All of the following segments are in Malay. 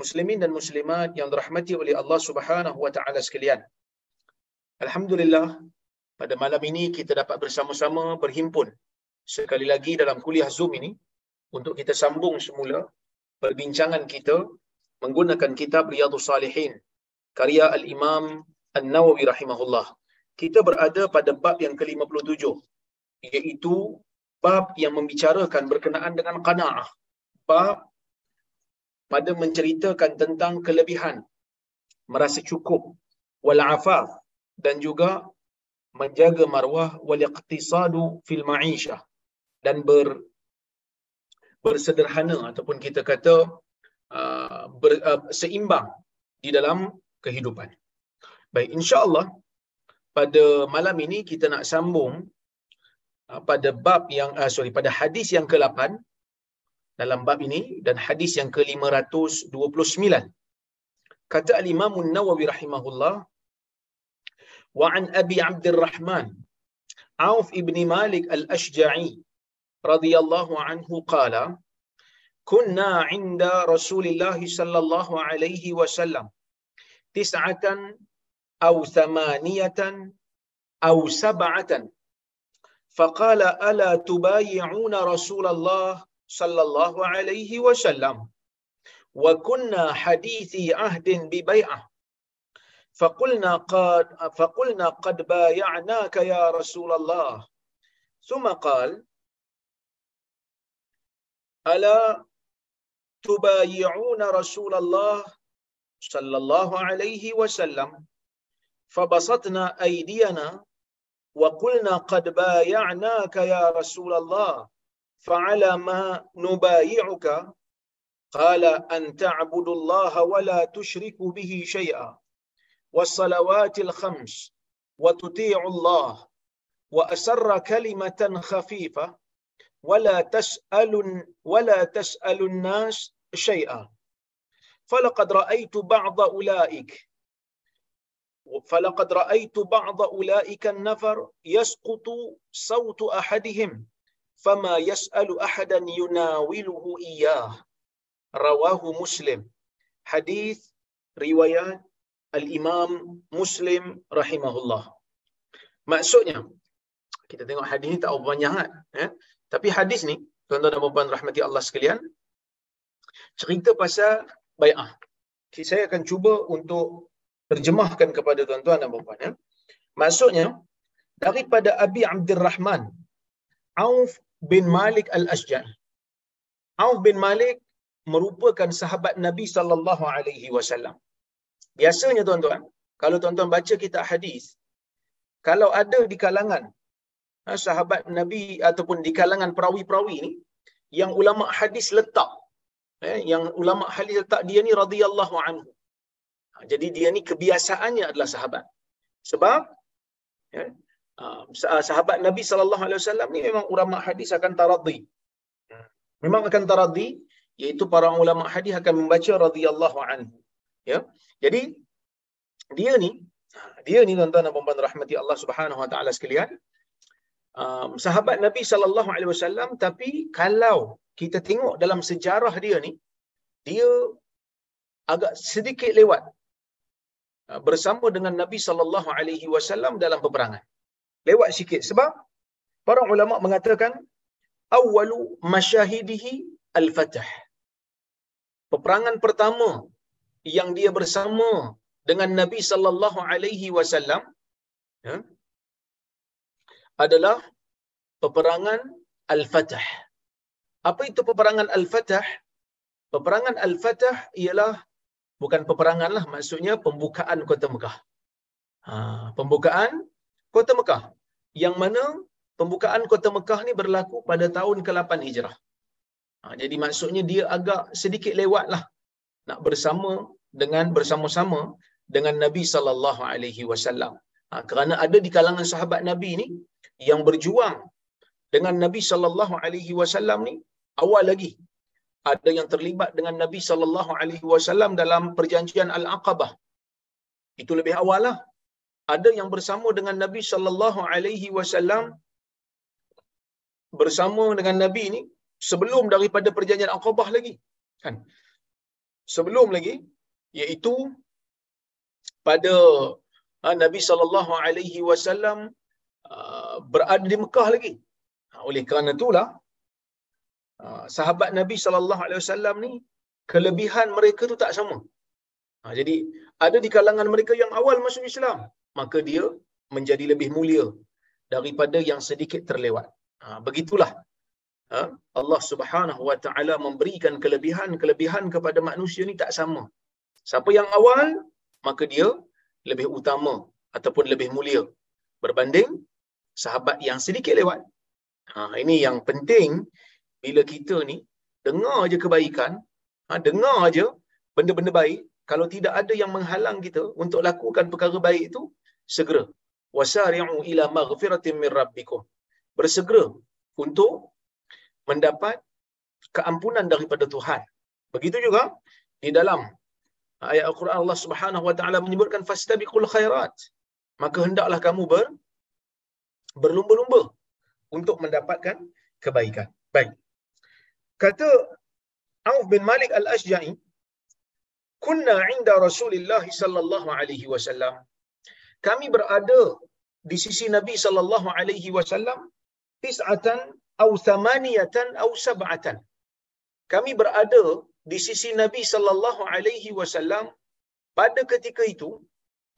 Muslimin dan muslimat yang dirahmati oleh Allah Subhanahu wa taala sekalian. Alhamdulillah pada malam ini kita dapat bersama-sama berhimpun sekali lagi dalam kuliah Zoom ini untuk kita sambung semula perbincangan kita menggunakan kitab Riyadhus Salihin karya Al-Imam An-Nawawi rahimahullah. Kita berada pada bab yang ke-57 iaitu bab yang membicarakan berkenaan dengan qanaah. Bab pada menceritakan tentang kelebihan merasa cukup wal afaf dan juga menjaga marwah wal iqtisadu fil ma'ishah dan ber bersederhana ataupun kita kata uh, ber, uh, seimbang di dalam kehidupan. Baik, insya-Allah pada malam ini kita nak sambung uh, pada bab yang uh, sorry pada hadis yang ke-8 dalam bab ini dan hadis yang ke-529. Kata al-Imam An-Nawawi rahimahullah wa an Abi Abdurrahman Auf ibn Malik al-Ashja'i radhiyallahu anhu qala kunna 'inda Rasulillah sallallahu alaihi wasallam tis'atan aw thamaniyatan aw sab'atan فقال ألا تبايعون رسول الله صلى الله عليه وسلم. وكنا حديثي عهد ببيعة. فقلنا قد فقلنا قد بايعناك يا رسول الله. ثم قال ألا تبايعون رسول الله صلى الله عليه وسلم؟ فبسطنا أيدينا وقلنا قد بايعناك يا رسول الله. فعلى ما نبايعك قال أن تعبد الله ولا تشرك به شيئا. والصلوات الخمس وتطيع الله وأسر كلمة خفيفة ولا تسأل ولا تسأل الناس شيئا. فلقد رأيت بعض أولئك فلقد رأيت بعض أولئك النفر يسقط صوت أحدهم. fama yas'alu ahadan yunawiluhu iyah rawahu muslim hadis riwayat al-imam muslim rahimahullah maksudnya kita tengok hadis ni tak apa banyak kan eh? tapi hadis ni tuan-tuan dan puan rahmati Allah sekalian cerita pasal bai'ah okay, saya akan cuba untuk terjemahkan kepada tuan-tuan dan puan-puan ya. Maksudnya daripada Abi Abdurrahman Auf bin Malik al-Ashja'i. Auf bin Malik merupakan sahabat Nabi sallallahu alaihi wasallam. Biasanya tuan-tuan, kalau tuan-tuan baca kitab hadis, kalau ada di kalangan ha, sahabat Nabi ataupun di kalangan perawi-perawi ni yang ulama hadis letak eh, yang ulama hadis letak dia ni radhiyallahu anhu. Ha, jadi dia ni kebiasaannya adalah sahabat. Sebab ya, sahabat Nabi sallallahu alaihi wasallam ni memang ulama hadis akan taradhi. Memang akan taradhi iaitu para ulama hadis akan membaca radhiyallahu anhu. Ya. Jadi dia ni Dia ni tuan-tuan dan puan rahmati Allah Subhanahu Wa Taala sekalian. Um, sahabat Nabi sallallahu alaihi wasallam tapi kalau kita tengok dalam sejarah dia ni dia agak sedikit lewat bersama dengan Nabi sallallahu alaihi wasallam dalam peperangan. Lewat sikit sebab para ulama mengatakan awwalu masyahidihi al-fatah. Peperangan pertama yang dia bersama dengan Nabi sallallahu alaihi wasallam ya, adalah peperangan Al-Fatah. Apa itu peperangan Al-Fatah? Peperangan Al-Fatah ialah bukan peperangan lah, maksudnya pembukaan kota Mekah. Ha, pembukaan kota Mekah. Yang mana pembukaan kota Mekah ni berlaku pada tahun ke-8 Hijrah. Ha, jadi maksudnya dia agak sedikit lewat lah nak bersama dengan bersama-sama dengan Nabi sallallahu alaihi wasallam. Ha, kerana ada di kalangan sahabat Nabi ni yang berjuang dengan Nabi sallallahu alaihi wasallam ni awal lagi. Ada yang terlibat dengan Nabi sallallahu alaihi wasallam dalam perjanjian Al-Aqabah. Itu lebih awal lah. Ada yang bersama dengan Nabi sallallahu alaihi wasallam bersama dengan Nabi ni sebelum daripada perjanjian Aqabah lagi. Kan? Sebelum lagi iaitu pada ha, Nabi sallallahu alaihi wasallam uh, berada di Mekah lagi. Ha, oleh kerana itulah uh, sahabat Nabi sallallahu alaihi wasallam ni kelebihan mereka tu tak sama. Ha, jadi ada di kalangan mereka yang awal masuk Islam, maka dia menjadi lebih mulia daripada yang sedikit terlewat. Ha, begitulah ha, Allah Subhanahu Wa Taala memberikan kelebihan-kelebihan kepada manusia ni tak sama. Siapa yang awal, maka dia lebih utama ataupun lebih mulia berbanding sahabat yang sedikit lewat. Ha, ini yang penting bila kita ni dengar aja kebaikan, ha, dengar aja benda-benda baik, kalau tidak ada yang menghalang kita untuk lakukan perkara baik itu, segera. Wasari'u ila maghfiratin min rabbikum. Bersegera untuk mendapat keampunan daripada Tuhan. Begitu juga di dalam ayat Al-Quran Allah Subhanahu wa taala menyebutkan fastabiqul khairat. Maka hendaklah kamu ber berlumba-lumba untuk mendapatkan kebaikan. Baik. Kata Auf bin Malik Al-Ashja'i, "Kunna 'inda Rasulillah sallallahu alaihi wasallam." Kami berada di sisi Nabi sallallahu alaihi wasallam tis'atan au thamaniyatan au sab'atan. Kami berada di sisi Nabi sallallahu alaihi wasallam pada ketika itu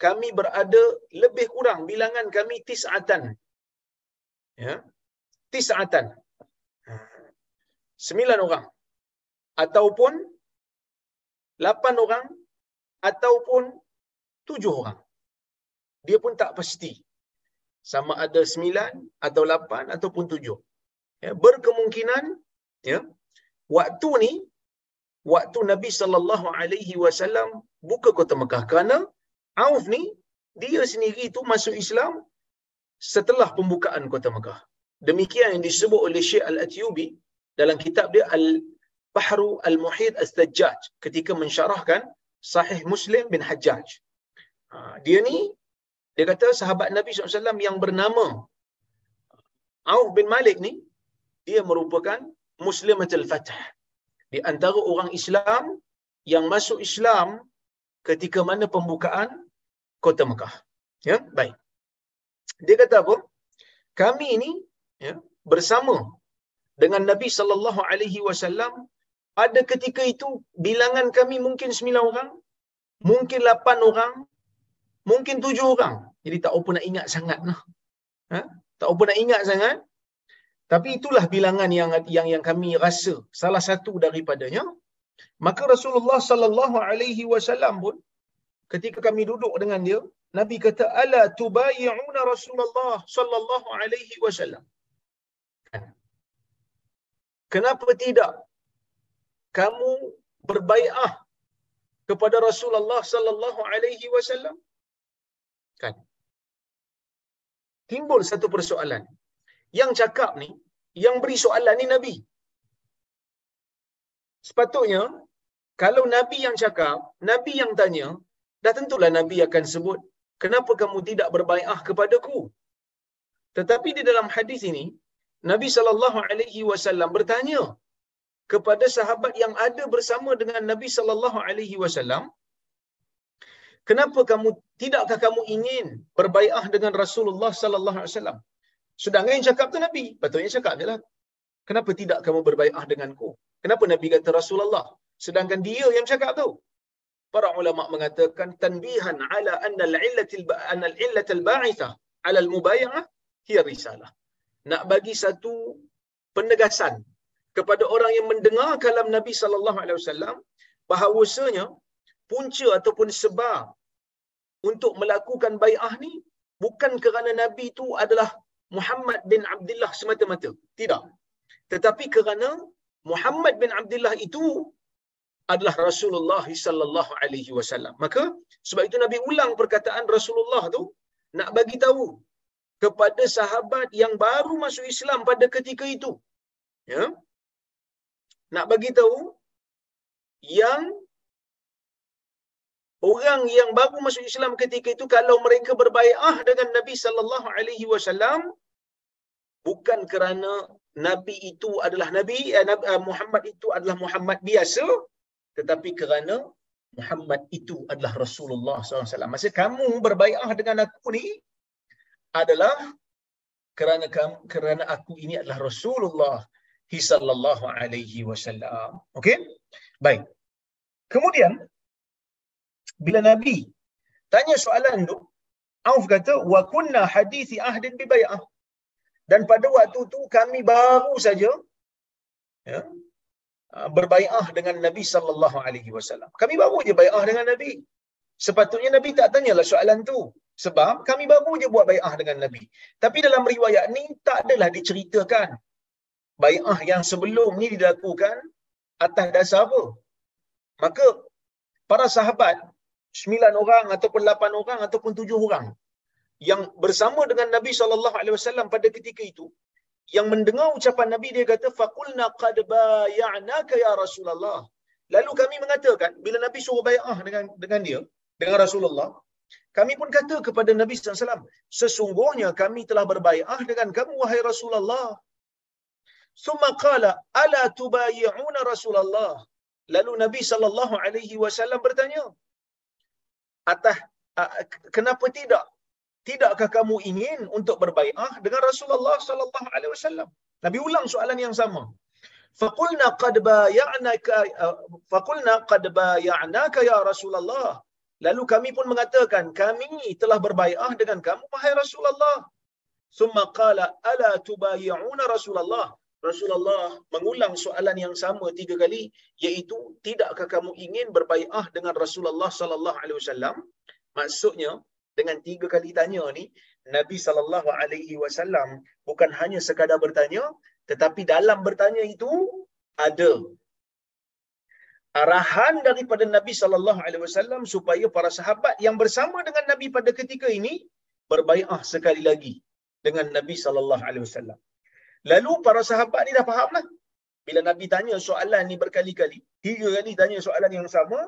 kami berada lebih kurang bilangan kami tis'atan. Ya. Tis'atan. Sembilan orang. Ataupun lapan orang ataupun tujuh orang. Dia pun tak pasti sama ada sembilan atau lapan ataupun tujuh. Ya, berkemungkinan ya, waktu ni waktu Nabi sallallahu alaihi wasallam buka kota Mekah kerana Auf ni dia sendiri itu masuk Islam setelah pembukaan kota Mekah. Demikian yang disebut oleh Syekh Al-Atyubi dalam kitab dia Al-Bahru Al-Muhit As-Sajjaj ketika mensyarahkan Sahih Muslim bin Hajjaj. Ha, dia ni dia kata sahabat Nabi SAW yang bernama Auf bin Malik ni, dia merupakan Muslimatul Fatah. Di antara orang Islam yang masuk Islam ketika mana pembukaan kota Mekah. Ya, baik. Dia kata apa? Kami ini ya, bersama dengan Nabi sallallahu alaihi wasallam pada ketika itu bilangan kami mungkin sembilan orang, mungkin lapan orang, mungkin tujuh orang. Jadi tak apa nak ingat sangat lah. Ha? Tak apa nak ingat sangat. Tapi itulah bilangan yang yang yang kami rasa salah satu daripadanya. Maka Rasulullah sallallahu alaihi wasallam pun ketika kami duduk dengan dia, Nabi kata ala tubayyi'una Rasulullah sallallahu alaihi wasallam. Kenapa tidak kamu berbaiah kepada Rasulullah sallallahu alaihi wasallam? Kan? Timbul satu persoalan. Yang cakap ni, yang beri soalan ni Nabi. Sepatutnya, kalau Nabi yang cakap, Nabi yang tanya, dah tentulah Nabi akan sebut kenapa kamu tidak berbai'ah kepadaku? Tetapi di dalam hadis ini, Nabi sallallahu alaihi wasallam bertanya kepada sahabat yang ada bersama dengan Nabi sallallahu alaihi wasallam, kenapa kamu tidakkah kamu ingin berbai'ah dengan Rasulullah sallallahu alaihi wasallam? Sedangkan yang cakap tu Nabi, patutnya cakap jelah. Kenapa tidak kamu berbai'ah denganku? Kenapa Nabi kata Rasulullah? Sedangkan dia yang cakap tu. Para ulama mengatakan tanbihan ala anna al-illatil anna al-illatil ba'ithah ala al-mubay'ah hiya risalah. Nak bagi satu penegasan kepada orang yang mendengar kalam Nabi sallallahu alaihi wasallam bahawasanya punca ataupun sebab untuk melakukan bai'ah ni bukan kerana Nabi itu adalah Muhammad bin Abdullah semata-mata. Tidak. Tetapi kerana Muhammad bin Abdullah itu adalah Rasulullah sallallahu alaihi wasallam. Maka sebab itu Nabi ulang perkataan Rasulullah tu nak bagi tahu kepada sahabat yang baru masuk Islam pada ketika itu. Ya. Nak bagi tahu yang orang yang baru masuk Islam ketika itu kalau mereka berbaiat dengan Nabi sallallahu alaihi wasallam bukan kerana Nabi itu adalah Nabi eh, eh, Muhammad itu adalah Muhammad biasa tetapi kerana Muhammad itu adalah Rasulullah SAW. Masa kamu berbaiat dengan aku ni adalah kerana kamu, kerana aku ini adalah Rasulullah sallallahu alaihi wasallam. Okey? Baik. Kemudian bila Nabi tanya soalan tu, Auf kata wa kunna hadithi ahdin bi bai'ah. Dan pada waktu tu kami baru saja ya, uh, berbai'ah dengan Nabi sallallahu alaihi wasallam. Kami baru je bai'ah dengan Nabi. Sepatutnya Nabi tak tanyalah soalan tu. Sebab kami baru je buat bai'ah dengan Nabi. Tapi dalam riwayat ni tak adalah diceritakan bai'ah yang sebelum ni dilakukan atas dasar apa. Maka para sahabat sembilan orang ataupun lapan orang ataupun tujuh orang yang bersama dengan Nabi sallallahu alaihi wasallam pada ketika itu yang mendengar ucapan Nabi dia kata faqulna qad bay'anaka ya Rasulullah. Lalu kami mengatakan bila Nabi suruh bai'ah dengan dengan dia dengan Rasulullah kami pun kata kepada Nabi wasallam sesungguhnya kami telah berbai'ah dengan kamu wahai Rasulullah. Summa qala ala tubay'una Rasulullah. Lalu Nabi sallallahu alaihi wasallam bertanya atas kenapa tidak tidakkah kamu ingin untuk berbai'ah dengan Rasulullah sallallahu alaihi wasallam? Nabi ulang soalan yang sama. Faqulna qad bay'anaka faqulna qad bay'anaka ya Rasulullah. Lalu kami pun mengatakan kami telah berbai'ah dengan kamu wahai Rasulullah. Summa qala ala tubay'una Rasulullah? Rasulullah mengulang soalan yang sama tiga kali iaitu tidakkah kamu ingin berbai'ah dengan Rasulullah sallallahu alaihi wasallam? Maksudnya dengan tiga kali tanya ni Nabi sallallahu alaihi wasallam bukan hanya sekadar bertanya tetapi dalam bertanya itu ada arahan daripada Nabi sallallahu alaihi wasallam supaya para sahabat yang bersama dengan Nabi pada ketika ini berbaiat sekali lagi dengan Nabi sallallahu alaihi wasallam. Lalu para sahabat ni dah fahamlah. Bila Nabi tanya soalan ni berkali-kali, tiga kali tanya soalan yang sama,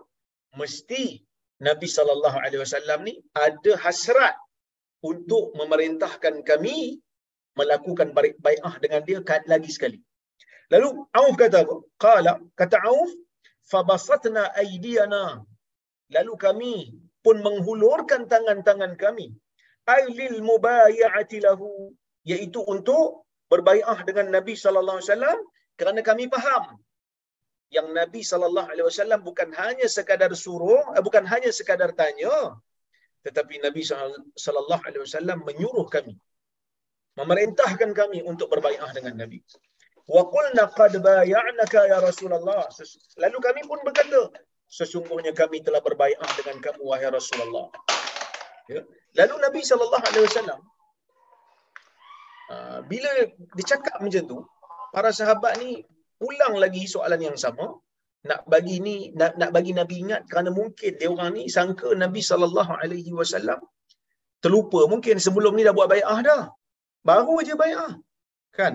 mesti Nabi sallallahu alaihi wasallam ni ada hasrat untuk memerintahkan kami melakukan bai'ah dengan dia lagi sekali. Lalu Auf kata? Qala kata Auf fabasatna aydiyana. Lalu kami pun menghulurkan tangan-tangan kami ailil mubayati lahu iaitu untuk berbai'ah dengan Nabi sallallahu alaihi wasallam kerana kami faham yang Nabi sallallahu alaihi wasallam bukan hanya sekadar suruh eh, bukan hanya sekadar tanya tetapi Nabi sallallahu alaihi wasallam menyuruh kami memerintahkan kami untuk berbaiat dengan Nabi. Wa qulna qad bay'anaka ya Rasulullah. Lalu kami pun berkata sesungguhnya kami telah berbaiat dengan kamu wahai Rasulullah. Ya. Lalu Nabi sallallahu alaihi wasallam ah, bila dicakap macam tu para sahabat ni ulang lagi soalan yang sama nak bagi ni nak, nak bagi nabi ingat kerana mungkin dia orang ni sangka nabi sallallahu alaihi wasallam terlupa mungkin sebelum ni dah buat bai'ah dah baru aja bai'ah kan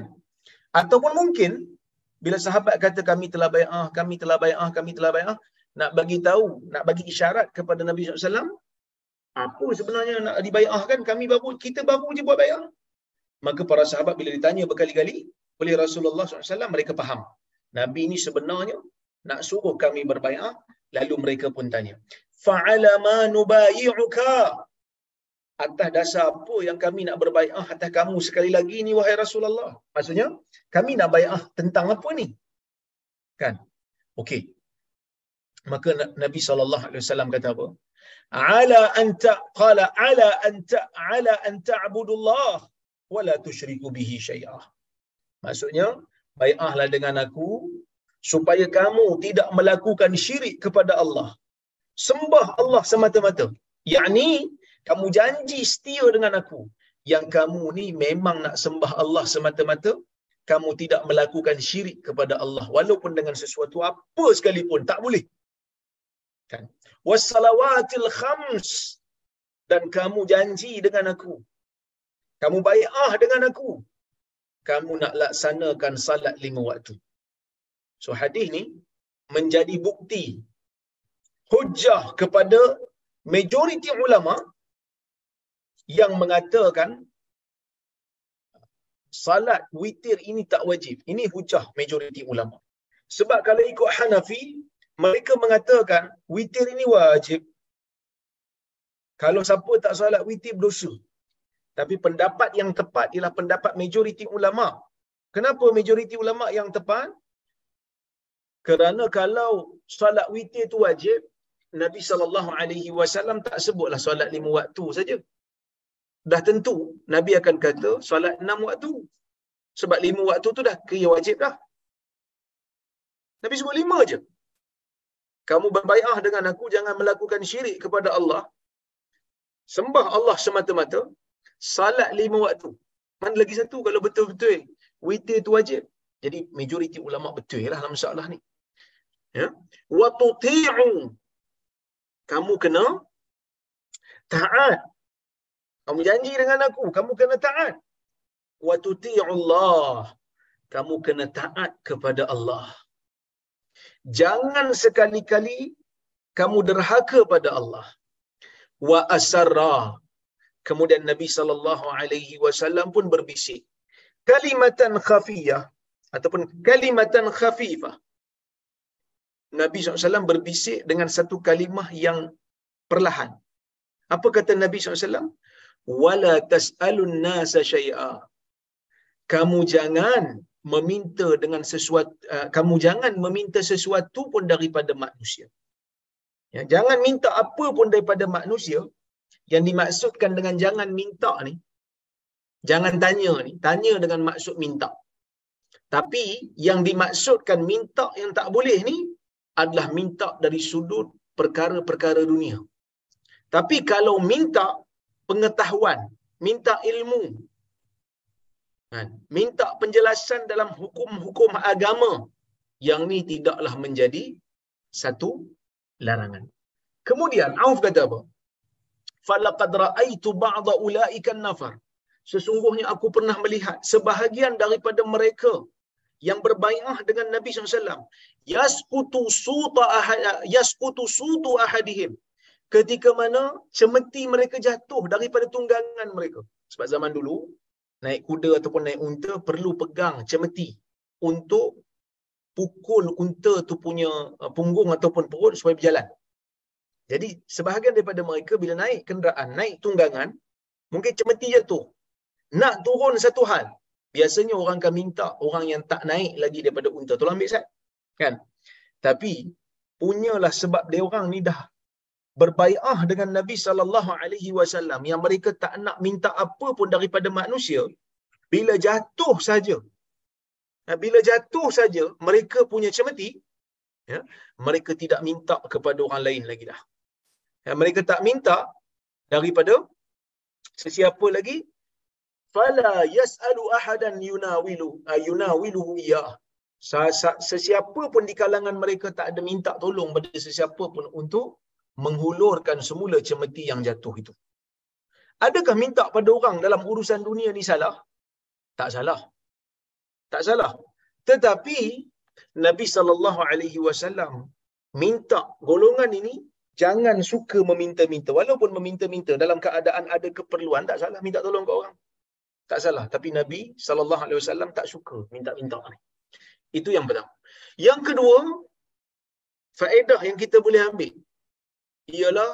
ataupun mungkin bila sahabat kata kami telah bai'ah kami telah bai'ah kami telah bai'ah nak bagi tahu nak bagi isyarat kepada nabi sallallahu alaihi wasallam Apa sebenarnya nak dibaiahkan? Kami baru kita baru je buat baiah. Maka para sahabat bila ditanya berkali-kali oleh Rasulullah SAW, mereka faham. Nabi ini sebenarnya nak suruh kami berbaiah, lalu mereka pun tanya. Fa'ala ma nubayi'uka? Atas dasar apa yang kami nak berbaiah atas kamu sekali lagi ni wahai Rasulullah? Maksudnya, kami nak baiah tentang apa ni? Kan? Okey. Maka Nabi SAW kata apa? Ala anta qala ala anta ala anta abudullah wala tusyriku bihi syai'ah. Maksudnya, bai'ahlah dengan aku supaya kamu tidak melakukan syirik kepada Allah. Sembah Allah semata-mata. Yakni, kamu janji setia dengan aku. Yang kamu ni memang nak sembah Allah semata-mata, kamu tidak melakukan syirik kepada Allah walaupun dengan sesuatu apa sekalipun tak boleh. Kan? Wassalawatil khams dan kamu janji dengan aku. Kamu bai'ah dengan aku. Kamu nak laksanakan salat lima waktu. So hadis ni menjadi bukti hujah kepada majoriti ulama yang mengatakan salat witir ini tak wajib. Ini hujah majoriti ulama. Sebab kalau ikut Hanafi, mereka mengatakan witir ini wajib. Kalau siapa tak salat witir berdosa. Tapi pendapat yang tepat ialah pendapat majoriti ulama. Kenapa majoriti ulama yang tepat? Kerana kalau solat witir itu wajib, Nabi sallallahu alaihi wasallam tak sebutlah solat lima waktu saja. Dah tentu Nabi akan kata solat enam waktu. Sebab lima waktu tu dah kira wajib dah. Nabi sebut lima aja. Kamu berbaiah dengan aku jangan melakukan syirik kepada Allah. Sembah Allah semata-mata. Salat lima waktu. Mana lagi satu kalau betul-betul witir tu wajib. Jadi majoriti ulama betul lah dalam masalah ni. Ya. Wa tuti'u. Kamu kena taat. Kamu janji dengan aku, kamu kena taat. Wa tuti'u Allah. Kamu kena taat kepada Allah. Jangan sekali-kali kamu derhaka pada Allah. Wa asarra. Kemudian Nabi sallallahu alaihi wasallam pun berbisik. Kalimatan khafiyah ataupun kalimatan khafifah. Nabi SAW berbisik dengan satu kalimah yang perlahan. Apa kata Nabi SAW? Wala tas'alun nasa syai'a. Kamu jangan meminta dengan sesuatu uh, kamu jangan meminta sesuatu pun daripada manusia. Ya, jangan minta apa pun daripada manusia yang dimaksudkan dengan jangan minta ni. Jangan tanya ni, tanya dengan maksud minta. Tapi yang dimaksudkan minta yang tak boleh ni adalah minta dari sudut perkara-perkara dunia. Tapi kalau minta pengetahuan, minta ilmu, kan, minta penjelasan dalam hukum-hukum agama, yang ni tidaklah menjadi satu larangan. Kemudian Auf kata apa? Falaqad ra'aitu ba'dha ulaika nafar. Sesungguhnya aku pernah melihat sebahagian daripada mereka yang berbaiah dengan Nabi SAW. Yaskutu suta ahad, yaskutu sutu ahadihim. Ketika mana cemeti mereka jatuh daripada tunggangan mereka. Sebab zaman dulu, naik kuda ataupun naik unta perlu pegang cemeti untuk pukul unta tu punya uh, punggung ataupun perut supaya berjalan. Jadi sebahagian daripada mereka bila naik kenderaan, naik tunggangan, mungkin cemeti jatuh. Nak turun satu hal, biasanya orang akan minta orang yang tak naik lagi daripada unta. Tolong ambil saya kan? Tapi punyalah sebab dia orang ni dah berbaiah dengan Nabi sallallahu alaihi wasallam. Yang mereka tak nak minta apa pun daripada manusia bila jatuh saja ha, bila jatuh saja mereka punya cemeti ya mereka tidak minta kepada orang lain lagi dah ya, mereka tak minta daripada sesiapa lagi? Fala yasalu ahadan yunawilu uh, yunawiluhu iya. Sesiapa pun di kalangan mereka tak ada minta tolong pada sesiapa pun untuk menghulurkan semula cemeti yang jatuh itu. Adakah minta pada orang dalam urusan dunia ni salah? Tak salah. Tak salah. Tetapi Nabi sallallahu alaihi wasallam minta golongan ini jangan suka meminta-minta. Walaupun meminta-minta dalam keadaan ada keperluan tak salah minta tolong ke orang. Tak salah. Tapi nabi wasallam tak suka minta-minta ni itu yang pertama. Yang kedua faedah yang kita boleh ambil ialah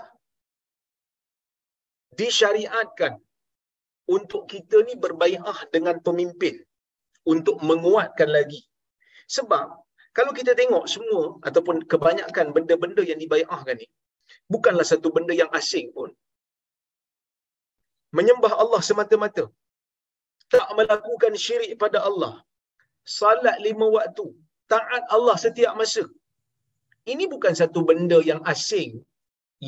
disyariatkan untuk kita ni berbaiah dengan pemimpin untuk menguatkan lagi. Sebab kalau kita tengok semua ataupun kebanyakan benda-benda yang dibaiahkan ni bukanlah satu benda yang asing pun. Menyembah Allah semata-mata. Tak melakukan syirik pada Allah. Salat lima waktu. Taat Allah setiap masa. Ini bukan satu benda yang asing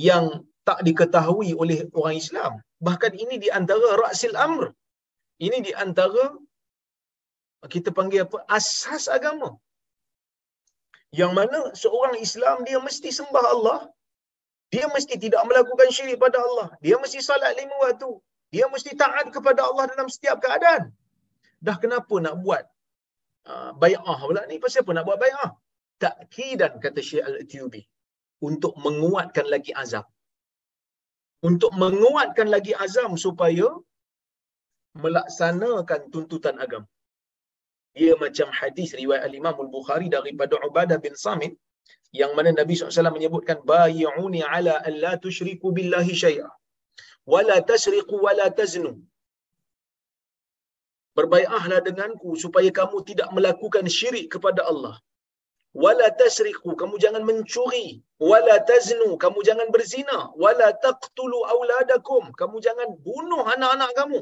yang tak diketahui oleh orang Islam. Bahkan ini di antara rasil amr. Ini di antara kita panggil apa? Asas agama. Yang mana seorang Islam dia mesti sembah Allah dia mesti tidak melakukan syirik pada Allah. Dia mesti salat lima waktu. Dia mesti taat kepada Allah dalam setiap keadaan. Dah kenapa nak buat uh, bay'ah pula ni? Pasal apa nak buat bay'ah? Takkidan kata Syekh Al-Ethiopi. Untuk menguatkan lagi azam. Untuk menguatkan lagi azam supaya melaksanakan tuntutan agama. Ia macam hadis riwayat Al-Imam Al-Bukhari daripada Ubadah bin Samit yang mana Nabi SAW menyebutkan bayi'uni ala an la tusyriku billahi syai'a wa la tasriqu wa la taznu Berbaiatlah denganku supaya kamu tidak melakukan syirik kepada Allah. Wala tasriqu, kamu jangan mencuri. Wala taznu, kamu jangan berzina. Wala taqtulu auladakum, kamu jangan bunuh anak-anak kamu.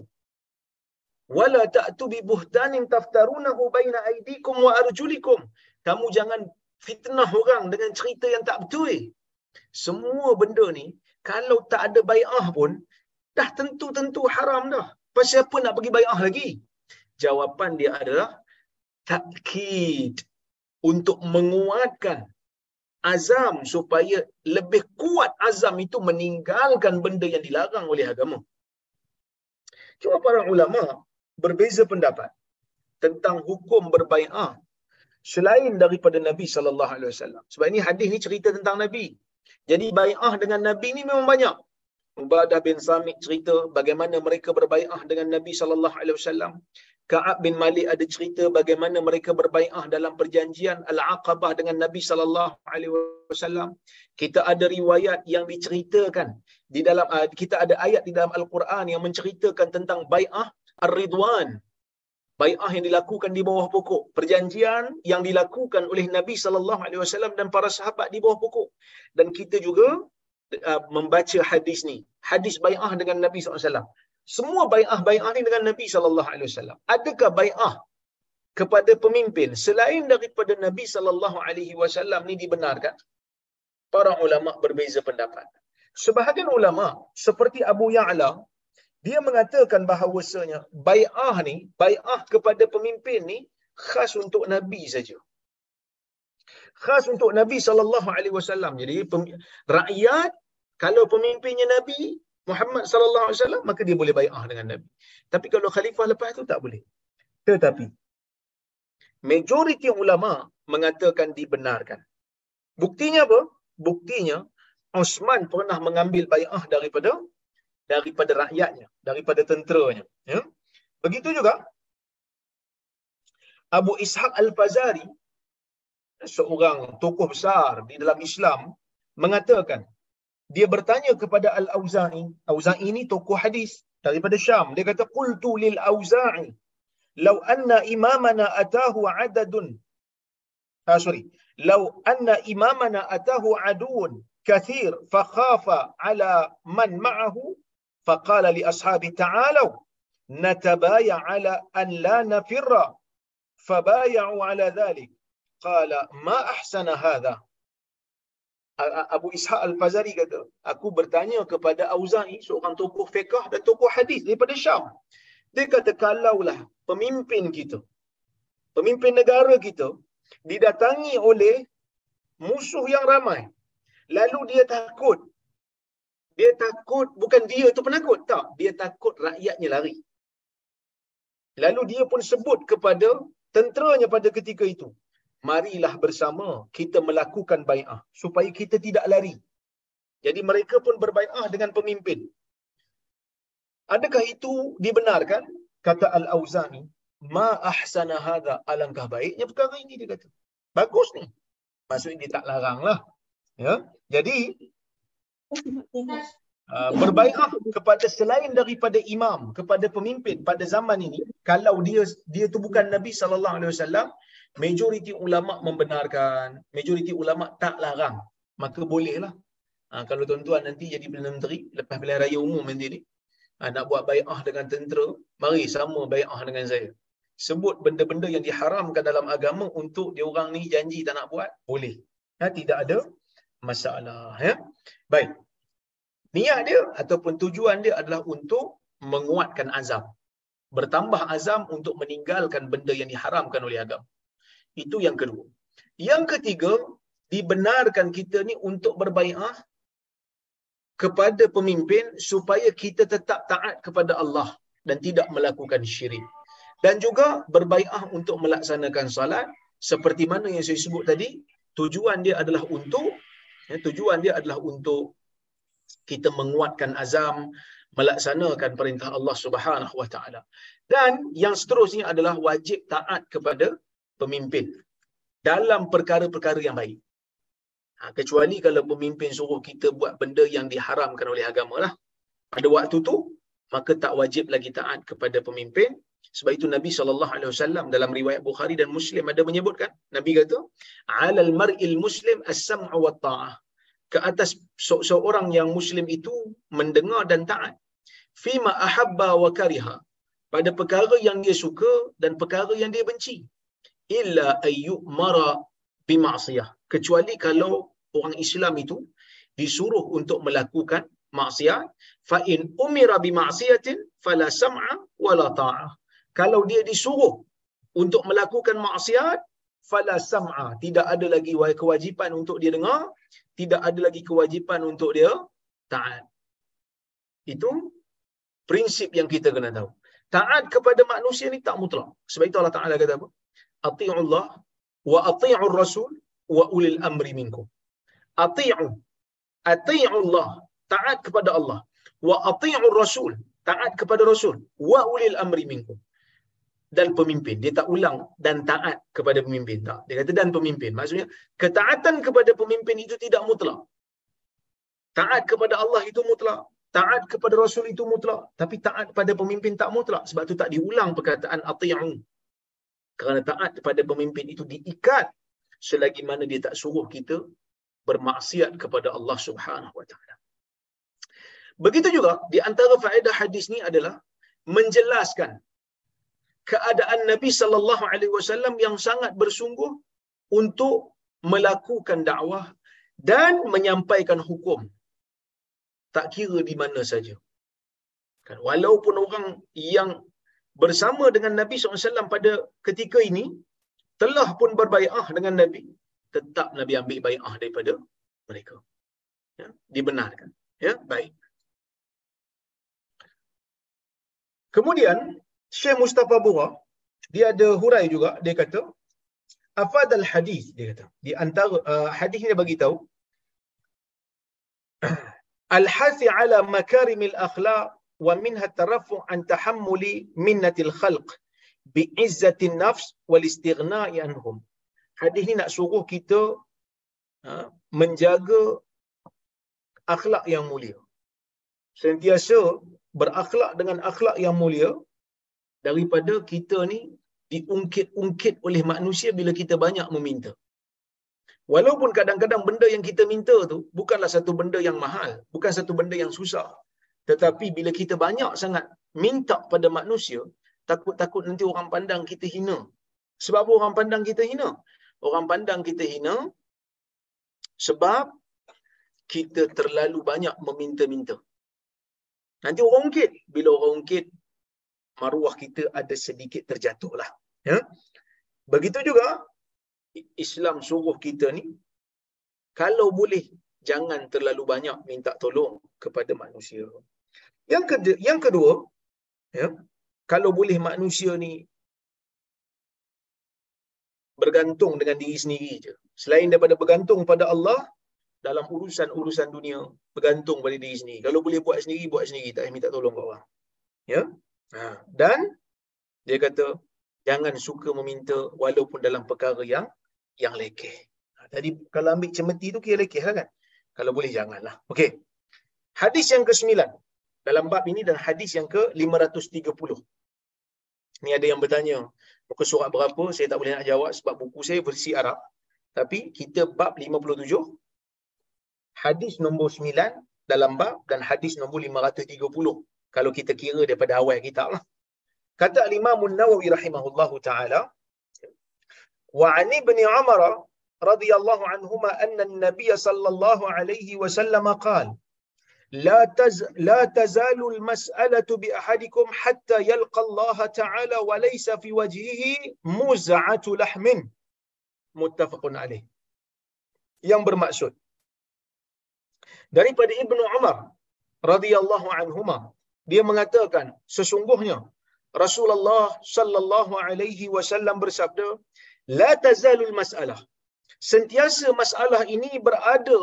Wala ta'tu bi buhtanin taftarunahu baina aydikum wa arjulikum. Kamu jangan fitnah orang dengan cerita yang tak betul. Semua benda ni, kalau tak ada bayah pun, dah tentu-tentu haram dah. Pasal apa nak pergi bayah lagi? Jawapan dia adalah, takkid untuk menguatkan azam supaya lebih kuat azam itu meninggalkan benda yang dilarang oleh agama. Cuma para ulama berbeza pendapat tentang hukum berbaiah selain daripada Nabi sallallahu alaihi wasallam. Sebab ini hadis ni cerita tentang Nabi. Jadi bai'ah dengan Nabi ni memang banyak. Ubadah bin Samit cerita bagaimana mereka berbai'ah dengan Nabi sallallahu alaihi wasallam. Ka'ab bin Malik ada cerita bagaimana mereka berbai'ah dalam perjanjian Al-Aqabah dengan Nabi sallallahu alaihi wasallam. Kita ada riwayat yang diceritakan di dalam uh, kita ada ayat di dalam Al-Quran yang menceritakan tentang bai'ah Ar-Ridwan bai'ah yang dilakukan di bawah pokok, perjanjian yang dilakukan oleh Nabi sallallahu alaihi wasallam dan para sahabat di bawah pokok. Dan kita juga uh, membaca hadis ni, hadis bai'ah dengan Nabi sallallahu alaihi wasallam. Semua bai'ah-bai'ah ni dengan Nabi sallallahu alaihi wasallam. Adakah bai'ah kepada pemimpin selain daripada Nabi sallallahu alaihi wasallam ni dibenarkan? Para ulama berbeza pendapat. Sebahagian ulama seperti Abu Ya'la dia mengatakan bahawasanya bai'ah ni, bai'ah kepada pemimpin ni khas untuk Nabi saja. Khas untuk Nabi sallallahu alaihi wasallam. Jadi rakyat kalau pemimpinnya Nabi Muhammad sallallahu alaihi wasallam maka dia boleh bai'ah dengan Nabi. Tapi kalau khalifah lepas tu tak boleh. Tetapi majoriti ulama mengatakan dibenarkan. Buktinya apa? Buktinya Osman pernah mengambil bai'ah daripada daripada rakyatnya, daripada tenteranya. Ya? Begitu juga Abu Ishaq Al-Fazari, seorang tokoh besar di dalam Islam, mengatakan, dia bertanya kepada Al-Auza'i, Auza'i ini tokoh hadis daripada Syam. Dia kata, Qultu lil Auza'i, Lau anna imamana atahu adadun, ah, sorry, Lau anna imamana atahu adun kathir fakhafa ala man ma'ahu فقال لأصحاب تعالوا نتبايع على an la نفر فبايعوا ala ذلك قال ما أحسن هذا Abu Ishaq Al-Fazari kata, aku bertanya kepada Auza'i, seorang tokoh fiqah dan tokoh hadis daripada Syam. Dia kata, kalaulah pemimpin kita, pemimpin negara kita, didatangi oleh musuh yang ramai. Lalu dia takut dia takut bukan dia tu penakut. Tak. Dia takut rakyatnya lari. Lalu dia pun sebut kepada tenteranya pada ketika itu. Marilah bersama kita melakukan bai'ah. Supaya kita tidak lari. Jadi mereka pun berbai'ah dengan pemimpin. Adakah itu dibenarkan? Kata Al-Auzani, ma ahsana hadha alangkah baiknya perkara ini dia kata. Bagus ni. Maksudnya dia tak larang lah. Ya. Jadi uh, berbaikat kepada selain daripada imam, kepada pemimpin pada zaman ini, kalau dia dia tu bukan Nabi sallallahu alaihi wasallam, majoriti ulama membenarkan, majoriti ulama tak larang, maka bolehlah. Ha, kalau tuan-tuan nanti jadi Perdana Menteri lepas pilihan raya umum nanti ni, ha, nak buat bai'ah dengan tentera, mari sama bai'ah dengan saya. Sebut benda-benda yang diharamkan dalam agama untuk dia orang ni janji tak nak buat, boleh. Ha, tidak ada masalah. Ya? Baik. Niat dia ataupun tujuan dia adalah untuk menguatkan azam. Bertambah azam untuk meninggalkan benda yang diharamkan oleh agama. Itu yang kedua. Yang ketiga, dibenarkan kita ni untuk berbai'ah kepada pemimpin supaya kita tetap taat kepada Allah dan tidak melakukan syirik. Dan juga berbai'ah untuk melaksanakan salat seperti mana yang saya sebut tadi, tujuan dia adalah untuk ya, tujuan dia adalah untuk kita menguatkan azam melaksanakan perintah Allah Subhanahu Wa Taala. Dan yang seterusnya adalah wajib taat kepada pemimpin dalam perkara-perkara yang baik. Ha, kecuali kalau pemimpin suruh kita buat benda yang diharamkan oleh agama lah. Pada waktu tu, maka tak wajib lagi taat kepada pemimpin. Sebab itu Nabi SAW dalam riwayat Bukhari dan Muslim ada menyebutkan. Nabi kata, Alal mar'il muslim as-sam'u wa ta'ah. Ke atas seorang yang muslim itu mendengar dan taat. Fima ahabba wa kariha. Pada perkara yang dia suka dan perkara yang dia benci. Illa ayyuk mara bima'asiyah. Kecuali kalau orang Islam itu disuruh untuk melakukan maksiat, fa in umira bima'siyatin fala sam'a wala ta'ah. Kalau dia disuruh untuk melakukan maksiat, fala sam'a, tidak ada lagi kewajipan untuk dia dengar, tidak ada lagi kewajipan untuk dia taat. Itu prinsip yang kita kena tahu. Taat kepada manusia ni tak mutlak. Sebab itu Allah Ta'ala kata apa? Ati'ullah wa ati'ur rasul wa ulil amri minkum. Ati'u. Ati'ullah. Taat kepada Allah. Wa ati'ur rasul. Taat kepada rasul. Wa ulil amri minkum. Dan pemimpin. Dia tak ulang dan taat kepada pemimpin. Tak. Dia kata dan pemimpin. Maksudnya, ketaatan kepada pemimpin itu tidak mutlak. Taat kepada Allah itu mutlak. Taat kepada Rasul itu mutlak. Tapi taat pada pemimpin tak mutlak. Sebab tu tak diulang perkataan ati'u. Kerana taat kepada pemimpin itu diikat selagi mana dia tak suruh kita bermaksiat kepada Allah Subhanahu Wa Taala. Begitu juga di antara faedah hadis ni adalah menjelaskan keadaan Nabi sallallahu alaihi wasallam yang sangat bersungguh untuk melakukan dakwah dan menyampaikan hukum tak kira di mana saja. Kan walaupun orang yang bersama dengan Nabi SAW pada ketika ini telah pun berbai'ah dengan Nabi, tetap Nabi ambil bai'ah daripada mereka. Ya, dibenarkan. Ya, baik. Kemudian, Syekh Mustafa Bura, dia ada hurai juga, dia kata, afad al-hadis, dia kata. Di antara uh, hadis ni dia bagi tahu, al-hasi ala makarimil akhlaq wa minha tarafu an tahammuli minnatil khalq bi'izzatin nafs wal istighna'i anhum. Hadis ni nak suruh kita ha, menjaga akhlak yang mulia. Sentiasa berakhlak dengan akhlak yang mulia daripada kita ni diungkit-ungkit oleh manusia bila kita banyak meminta. Walaupun kadang-kadang benda yang kita minta tu bukanlah satu benda yang mahal, bukan satu benda yang susah. Tetapi bila kita banyak sangat minta pada manusia, takut-takut nanti orang pandang kita hina. Sebab orang pandang kita hina? Orang pandang kita hina sebab kita terlalu banyak meminta-minta. Nanti orang ungkit. Bila orang ungkit, maruah kita ada sedikit terjatuh lah. Ya? Begitu juga, Islam suruh kita ni, kalau boleh, jangan terlalu banyak minta tolong kepada manusia. Yang kedua, yang kedua ya, kalau boleh manusia ni bergantung dengan diri sendiri je. Selain daripada bergantung pada Allah, dalam urusan-urusan dunia bergantung pada diri sendiri. Kalau boleh buat sendiri, buat sendiri. Tak minta tolong kat orang. Ya? Ha. Dan dia kata, jangan suka meminta walaupun dalam perkara yang yang lekeh. Ha. Tadi kalau ambil cemeti tu kira lekeh lah kan? Kalau boleh janganlah. Okey. Hadis yang ke-9 dalam bab ini dan hadis yang ke-530. Ni ada yang bertanya, muka surat berapa? Saya tak boleh nak jawab sebab buku saya versi Arab. Tapi kita bab 57, hadis nombor 9 dalam bab dan hadis nombor 530 Kalau kita kira daripada awal kitab lah. Kata Imam Nawawi rahimahullahu taala, wa an ibn Umar radhiyallahu anhuma anna an-nabiy sallallahu alaihi wasallam qala لا تز لا تزال المسألة بأحدكم حتى يلقى الله تعالى وليس في وجهه مزعة لحم متفق عليه yang bermaksud daripada Ibnu Umar radhiyallahu anhuma dia mengatakan sesungguhnya Rasulullah sallallahu alaihi wasallam bersabda la tazalul mas'alah. Sentiasa masalah ini berada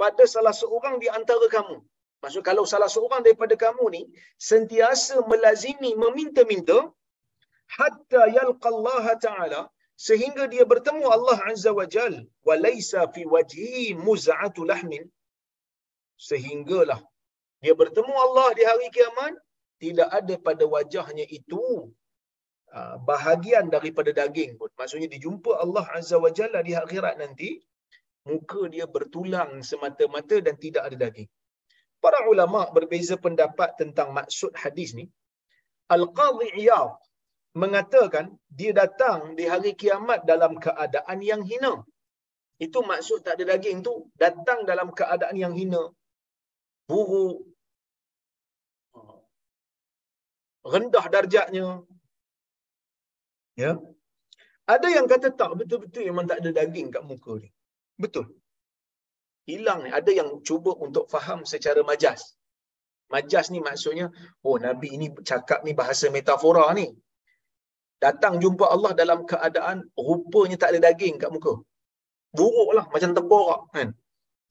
pada salah seorang di antara kamu. Maksud kalau salah seorang daripada kamu ni sentiasa melazimi meminta-minta hatta yalqa Allah taala sehingga dia bertemu Allah azza wa laisa fi wajhi muz'atu lahmin. Sehinggalah dia bertemu Allah di hari kiamat tidak ada pada wajahnya itu ah, bahagian daripada daging pun. Maksudnya dijumpa Allah azza wajalla di akhirat nanti muka dia bertulang semata-mata dan tidak ada daging. Para ulama berbeza pendapat tentang maksud hadis ni. Al-qadhi iyad mengatakan dia datang di hari kiamat dalam keadaan yang hina. Itu maksud tak ada daging tu datang dalam keadaan yang hina buruk rendah darjatnya. Ya. Ada yang kata tak betul-betul memang tak ada daging kat muka ni betul. Hilang ni. Ada yang cuba untuk faham secara majas. Majas ni maksudnya oh nabi ni cakap ni bahasa metafora ni. Datang jumpa Allah dalam keadaan rupanya tak ada daging kat muka. Buruklah macam teborak kan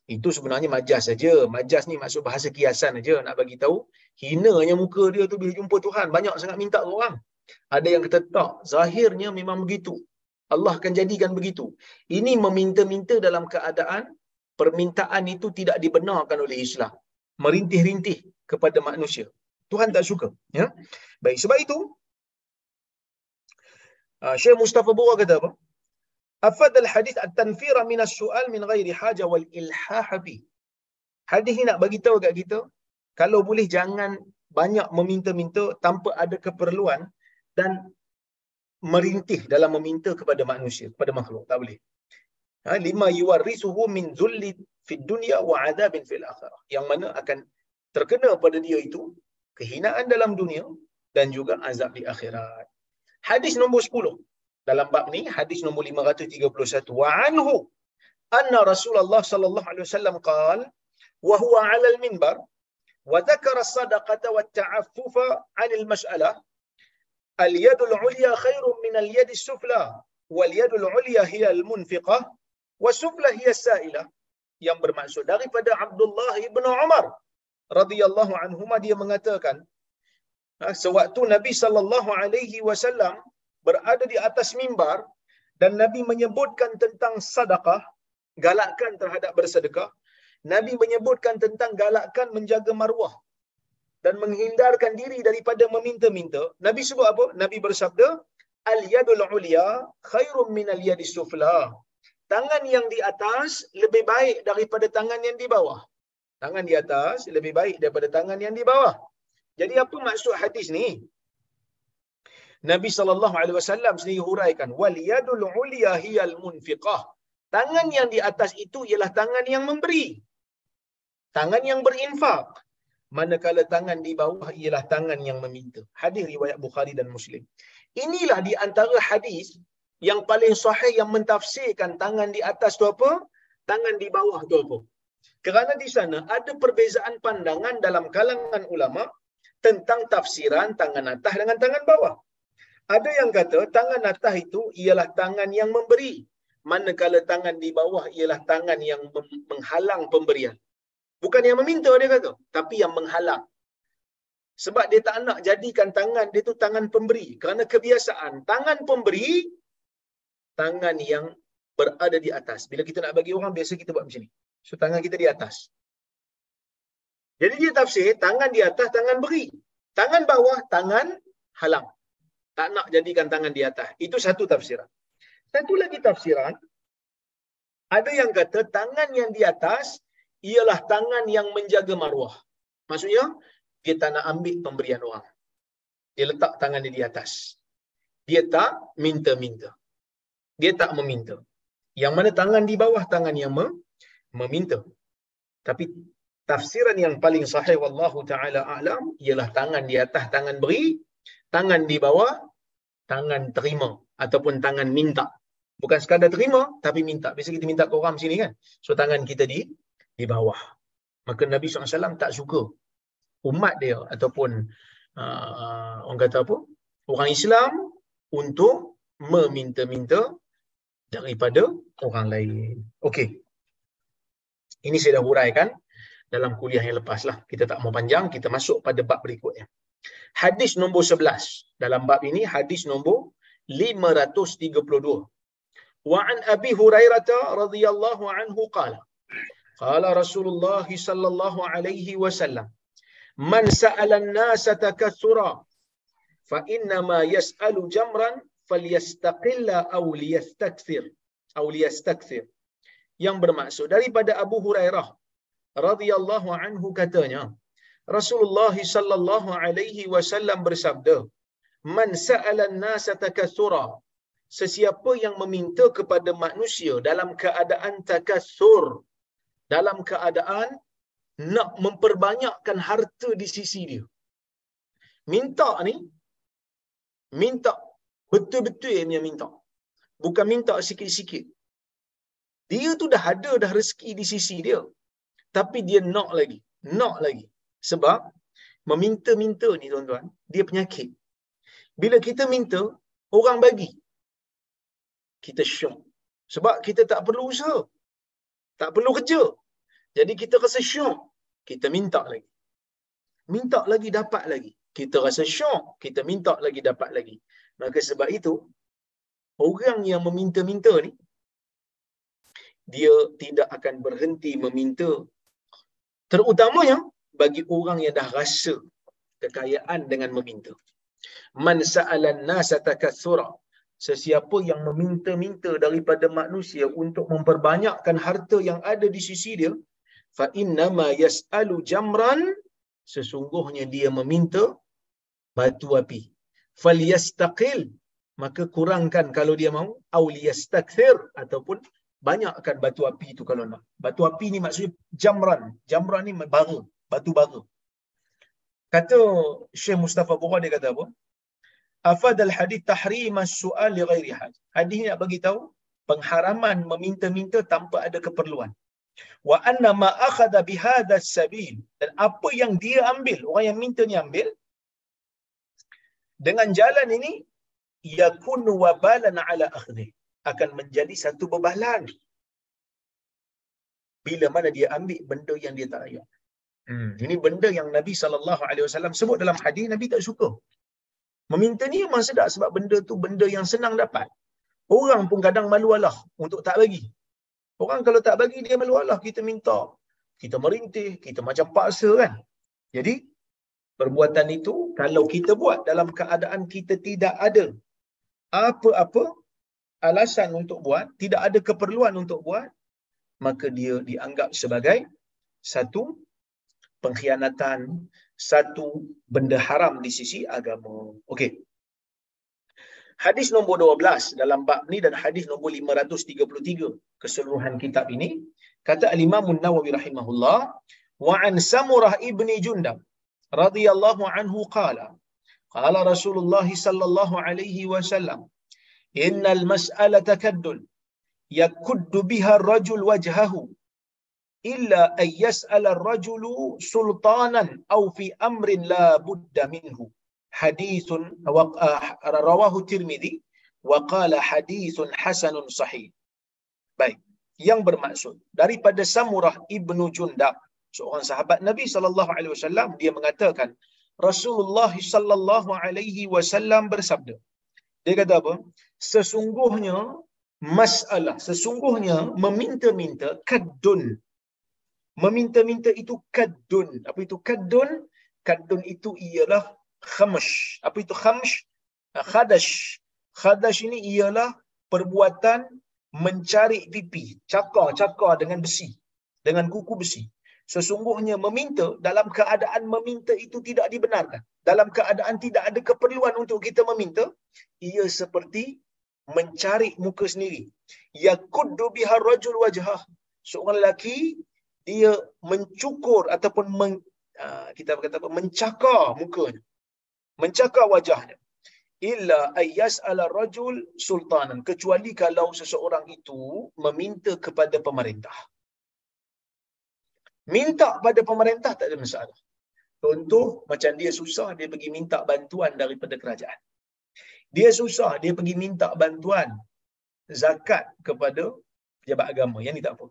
itu sebenarnya majas saja. Majas ni maksud bahasa kiasan saja nak bagi tahu hinanya muka dia tu bila jumpa Tuhan banyak sangat minta orang. Ada yang kata tak, zahirnya memang begitu. Allah akan jadikan begitu. Ini meminta-minta dalam keadaan permintaan itu tidak dibenarkan oleh Islam. Merintih-rintih kepada manusia. Tuhan tak suka. Ya? Baik, sebab itu, uh, Syekh Mustafa Bura kata apa? Afad al-hadis at-tanfira min as-su'al min ghairi haja wal ilhah bi. Hadis ni nak bagi tahu kat kita, kalau boleh jangan banyak meminta-minta tanpa ada keperluan dan merintih dalam meminta kepada manusia, kepada makhluk. Tak boleh. Ha, lima yuwarisuhu min zulli fid dunya wa adabin fil akhirah. Yang mana akan terkena pada dia itu kehinaan dalam dunia dan juga azab di akhirat. Hadis nombor 10 dalam bab ni hadis nombor 531 wa anhu anna Rasulullah sallallahu alaihi wasallam qaal wa huwa 'ala al-minbar wa dhakara as-sadaqata wa at-ta'affufa 'an al-mas'alah al-yad al-'ulya khairun min al-yad as-sufla wal yad al-'ulya hiya al-munfiqah wa sufla hiya as-sa'ilah yang bermaksud daripada Abdullah ibn Umar radhiyallahu anhuma dia mengatakan ha, sewaktu Nabi sallallahu alaihi wasallam berada di atas mimbar dan Nabi menyebutkan tentang sedekah, galakkan terhadap bersedekah. Nabi menyebutkan tentang galakkan menjaga maruah dan menghindarkan diri daripada meminta-minta. Nabi sebut apa? Nabi bersabda, Al-yadul ulia khairum min al-yadis sufla. Tangan yang di atas lebih baik daripada tangan yang di bawah. Tangan di atas lebih baik daripada tangan yang di bawah. Jadi apa maksud hadis ni? Nabi sallallahu alaihi wasallam sendiri huraikan wal yadul ulya hiyal munfiqah. Tangan yang di atas itu ialah tangan yang memberi. Tangan yang berinfak. Manakala tangan di bawah ialah tangan yang meminta. Hadis riwayat Bukhari dan Muslim. Inilah di antara hadis yang paling sahih yang mentafsirkan tangan di atas tu apa? Tangan di bawah tu apa? Kerana di sana ada perbezaan pandangan dalam kalangan ulama tentang tafsiran tangan atas dengan tangan bawah. Ada yang kata tangan atas itu ialah tangan yang memberi. manakala tangan di bawah ialah tangan yang menghalang pemberian. Bukan yang meminta dia kata, tapi yang menghalang. Sebab dia tak nak jadikan tangan dia tu tangan pemberi. Kerana kebiasaan, tangan pemberi, tangan yang berada di atas. Bila kita nak bagi orang, biasa kita buat macam ni. So, tangan kita di atas. Jadi dia tafsir, tangan di atas, tangan beri. Tangan bawah, tangan halang. Tak nak jadikan tangan di atas. Itu satu tafsiran. Satu lagi tafsiran, ada yang kata tangan yang di atas ialah tangan yang menjaga maruah. Maksudnya, dia tak nak ambil pemberian orang. Dia letak tangan dia di atas. Dia tak minta-minta. Dia tak meminta. Yang mana tangan di bawah tangan yang meminta. Tapi tafsiran yang paling sahih wallahu taala alam ialah tangan di atas tangan beri, tangan di bawah tangan terima ataupun tangan minta. Bukan sekadar terima tapi minta. Biasa kita minta ke orang sini kan. So tangan kita di di bawah. Maka Nabi SAW tak suka umat dia ataupun uh, orang kata apa? Orang Islam untuk meminta-minta daripada orang lain. Okey. Ini saya dah huraikan dalam kuliah yang lepas lah. Kita tak mau panjang, kita masuk pada bab berikutnya. Hadis nombor 11. Dalam bab ini, hadis nombor 532. Wa an Abi Hurairah radhiyallahu anhu qala. Qala Rasulullah sallallahu alaihi wasallam, "Man sa'ala an-nasa takathura fa inna ma yas'alu jamran falyastaqilla aw liyastakthir aw liyastakthir." Yang bermaksud daripada Abu Hurairah radhiyallahu anhu katanya, Rasulullah sallallahu alaihi wasallam bersabda, "Man sa'ala an-nasa takathura" Sesiapa yang meminta kepada manusia dalam keadaan takathur, dalam keadaan nak memperbanyakkan harta di sisi dia. Minta ni, minta betul-betul yang minta. Bukan minta sikit-sikit. Dia tu dah ada dah rezeki di sisi dia. Tapi dia nak lagi. Nak lagi. Sebab meminta-minta ni tuan-tuan, dia penyakit. Bila kita minta, orang bagi. Kita syok. Sebab kita tak perlu usaha. Tak perlu kerja. Jadi kita rasa syok. Kita minta lagi. Minta lagi, dapat lagi. Kita rasa syok. Kita minta lagi, dapat lagi. Maka sebab itu, orang yang meminta-minta ni, dia tidak akan berhenti meminta. Terutamanya, bagi orang yang dah rasa kekayaan dengan meminta. Man sa'alan nasa takathura sesiapa yang meminta-minta daripada manusia untuk memperbanyakkan harta yang ada di sisi dia fa inna ma yasalu jamran sesungguhnya dia meminta batu api. Falyastaqil maka kurangkan kalau dia mau au liyastakthir ataupun banyakkan batu api itu kalau nak. Batu api ni maksudnya jamran. Jamran ni bara batu bara kata Syekh Mustafa Bukhari dia kata apa afad al hadith tahrim as-su'al li ghairi haj. Hadis ni nak bagi tahu pengharaman meminta-minta tanpa ada keperluan. Wa anna ma akhadha bi hadha sabil dan apa yang dia ambil, orang yang minta ni ambil dengan jalan ini yakunu wabalan ala akhdhi akan menjadi satu bebalan bila mana dia ambil benda yang dia tak layak. Hmm. Ini benda yang Nabi wasallam sebut dalam hadis Nabi tak suka. Meminta ni memang sedap sebab benda tu benda yang senang dapat. Orang pun kadang malu Allah untuk tak bagi. Orang kalau tak bagi dia malu Allah, kita minta. Kita merintih, kita macam paksa kan. Jadi, perbuatan itu kalau kita buat dalam keadaan kita tidak ada apa-apa alasan untuk buat, tidak ada keperluan untuk buat, maka dia dianggap sebagai satu pengkhianatan, satu benda haram di sisi agama. Okey. Hadis nombor 12 dalam bab ni dan hadis nombor 533 keseluruhan kitab ini kata al-Imam An-Nawawi rahimahullah wa an Samurah ibni Jundab radhiyallahu anhu qala qala Rasulullah sallallahu alaihi wasallam innal mas'alata kaddun yakuddu biha ar-rajul wajhahu an yas'ala ar-rajulu sultanan aw fi amrin la budda minhu hadithun rawahu tirmidzi wa qala hadithun hasanun sahih Baik. Yang bermaksud daripada Samurah ibnu Jundab, seorang sahabat Nabi sallallahu alaihi wasallam dia mengatakan Rasulullah sallallahu alaihi wasallam bersabda. Dia kata apa? Sesungguhnya masalah, sesungguhnya meminta-minta kadun. Meminta-minta itu kadun. Apa itu kadun? Kadun itu ialah khamsh. Apa itu khamsh? Khadash. Khadash ini ialah perbuatan mencari pipi, cakar-cakar dengan besi, dengan kuku besi. Sesungguhnya meminta dalam keadaan meminta itu tidak dibenarkan. Dalam keadaan tidak ada keperluan untuk kita meminta, ia seperti mencari muka sendiri. Yakuddu bihar rajul wajhah. Seorang lelaki dia mencukur ataupun men, uh, kita kata apa mencakar mukanya. Mencakar wajahnya. Illa ayyas ala rajul sultanan. Kecuali kalau seseorang itu meminta kepada pemerintah. Minta pada pemerintah tak ada masalah. Contoh macam dia susah dia pergi minta bantuan daripada kerajaan. Dia susah dia pergi minta bantuan zakat kepada pejabat agama. Yang ni tak apa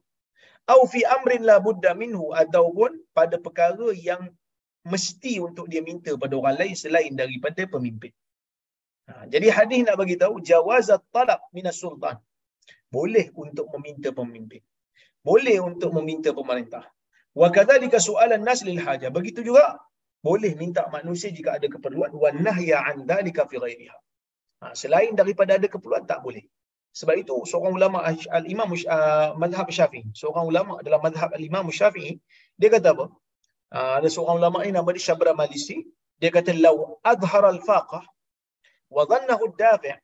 au fi amrin la budda minhu ataupun pada perkara yang mesti untuk dia minta pada orang lain selain daripada pemimpin Ha, jadi hadis nak bagi tahu jawazat talab minas sultan. Boleh untuk meminta pemimpin. Boleh untuk meminta pemerintah. Wa kadzalika soalan nas lil haja. Begitu juga boleh minta manusia jika ada keperluan wa nahya an dzalika fi ghairiha. Ha, selain daripada ada keperluan tak boleh. Sebab itu seorang ulama al-Imam uh, mazhab Syafi'i, seorang ulama dalam mazhab al-Imam Syafi'i, dia kata apa? Uh, ada seorang ulama ini nama dia Syabra Malisi, dia kata law adhara al-faqah wa dhannahu ad-dafi'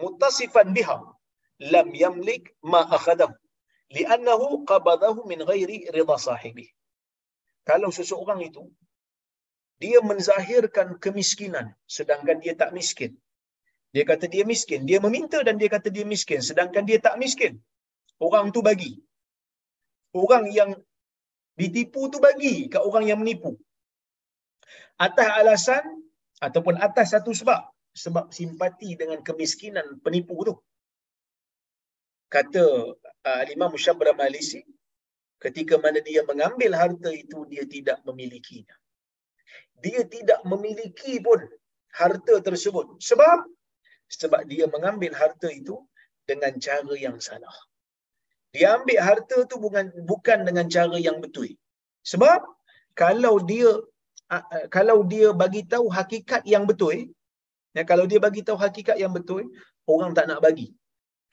muttasifan biha lam yamlik ma akhadahu li'annahu qabadahu min ghairi ridha sahibi. Kalau seseorang itu dia menzahirkan kemiskinan sedangkan dia tak miskin, dia kata dia miskin dia meminta dan dia kata dia miskin sedangkan dia tak miskin orang tu bagi orang yang ditipu tu bagi ke orang yang menipu atas alasan ataupun atas satu sebab sebab simpati dengan kemiskinan penipu tu. Kata uh, Imam Syabra Malisi, ketika mana dia mengambil harta itu, dia tidak memilikinya. Dia tidak memiliki pun harta tersebut. Sebab? Sebab dia mengambil harta itu dengan cara yang salah. Dia ambil harta tu bukan bukan dengan cara yang betul. Sebab kalau dia kalau dia bagi tahu hakikat yang betul, Ya, kalau dia bagi tahu hakikat yang betul, orang tak nak bagi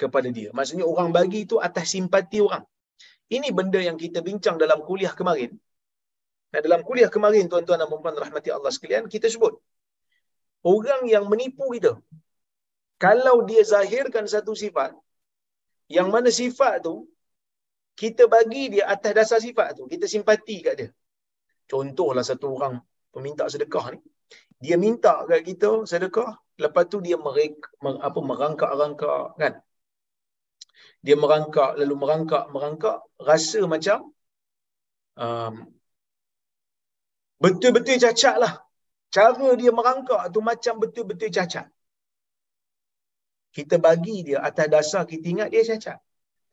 kepada dia. Maksudnya orang bagi itu atas simpati orang. Ini benda yang kita bincang dalam kuliah kemarin. Nah, dalam kuliah kemarin, tuan-tuan dan puan rahmati Allah sekalian, kita sebut. Orang yang menipu kita, kalau dia zahirkan satu sifat, yang mana sifat tu, kita bagi dia atas dasar sifat tu. Kita simpati kat dia. Contohlah satu orang peminta sedekah ni dia minta kat kita sedekah lepas tu dia mereka apa merangkak-rangkak kan dia merangkak lalu merangkak merangkak rasa macam um, betul-betul cacat lah cara dia merangkak tu macam betul-betul cacat kita bagi dia atas dasar kita ingat dia cacat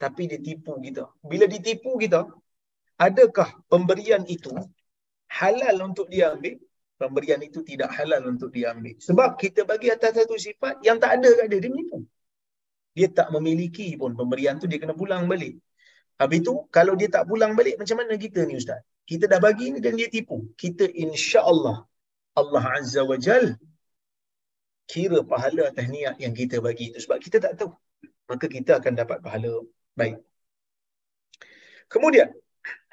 tapi dia tipu kita bila ditipu kita adakah pemberian itu halal untuk dia ambil pemberian itu tidak halal untuk diambil. Sebab kita bagi atas satu sifat yang tak ada kat dia, dia menipu. Dia tak memiliki pun pemberian tu dia kena pulang balik. Habis tu kalau dia tak pulang balik macam mana kita ni ustaz? Kita dah bagi ni dan dia tipu. Kita insya-Allah Allah Azza wa Jal kira pahala atas niat yang kita bagi itu sebab kita tak tahu. Maka kita akan dapat pahala baik. Kemudian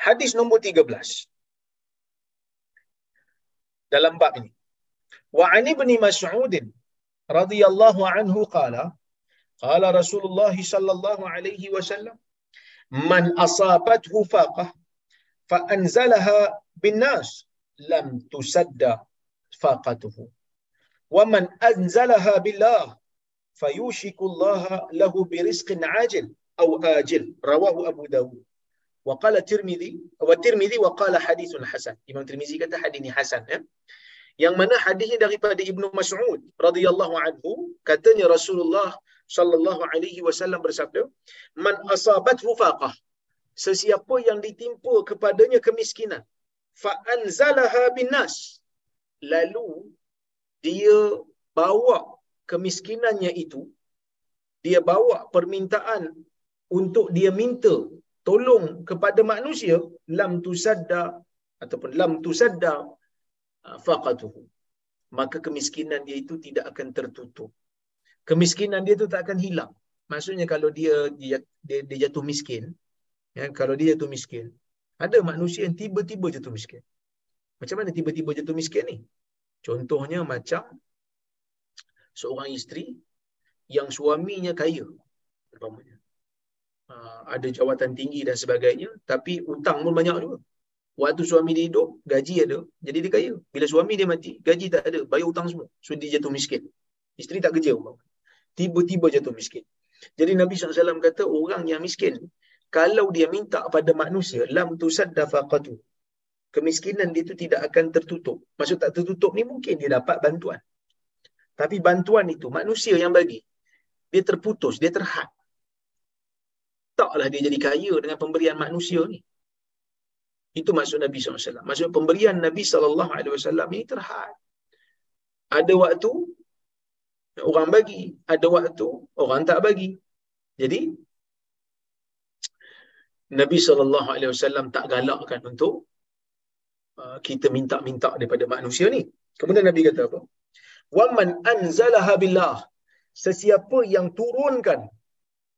hadis nombor 13 dalam bab ini. Wa an ibni Mas'ud radhiyallahu anhu qala qala Rasulullah sallallahu alaihi wasallam man asabathu faqah fa anzalaha bin nas lam tusadda faqatuhu waman anzalaha billah fayushiku Allah lahu bi rizqin ajil aw ajil rawahu Abu Dawud wa qala Tirmizi wa Tirmizi wa qala hadithun hasan Imam Tirmizi kata hadis ni hasan ya. Yang mana hadisnya daripada Ibnu Mas'ud radhiyallahu anhu katanya Rasulullah sallallahu alaihi wasallam bersabda man asabathu faqah sesiapa yang ditimpa kepadanya kemiskinan fa anzalaha binas lalu dia bawa kemiskinannya itu dia bawa permintaan untuk dia minta tolong kepada manusia lam tusadda ataupun lam tusadda ah, faqatuhu. Maka kemiskinan dia itu tidak akan tertutup. Kemiskinan dia itu tak akan hilang. Maksudnya kalau dia dia, dia, dia jatuh miskin ya kalau dia jatuh miskin ada manusia yang tiba-tiba jatuh miskin. Macam mana tiba-tiba jatuh miskin ni contohnya macam seorang isteri yang suaminya kaya umpamanya. Uh, ada jawatan tinggi dan sebagainya tapi hutang pun banyak juga. Waktu suami dia hidup gaji ada jadi dia kaya. Bila suami dia mati gaji tak ada bayar hutang semua. So dia jatuh miskin. Isteri tak kerja umpamanya. Tiba-tiba jatuh miskin. Jadi Nabi SAW kata orang yang miskin kalau dia minta pada manusia lam tusadda faqatu kemiskinan dia itu tidak akan tertutup maksud tak tertutup ni mungkin dia dapat bantuan tapi bantuan itu manusia yang bagi dia terputus, dia terhad. Taklah dia jadi kaya dengan pemberian manusia ni. Itu maksud Nabi SAW. Maksud pemberian Nabi SAW ini terhad. Ada waktu, orang bagi. Ada waktu, orang tak bagi. Jadi, Nabi SAW tak galakkan untuk Ah, kita minta-minta daripada manusia ni. Kemudian Nabi kata apa? Wa man anzalaha billah. Sesiapa yang turunkan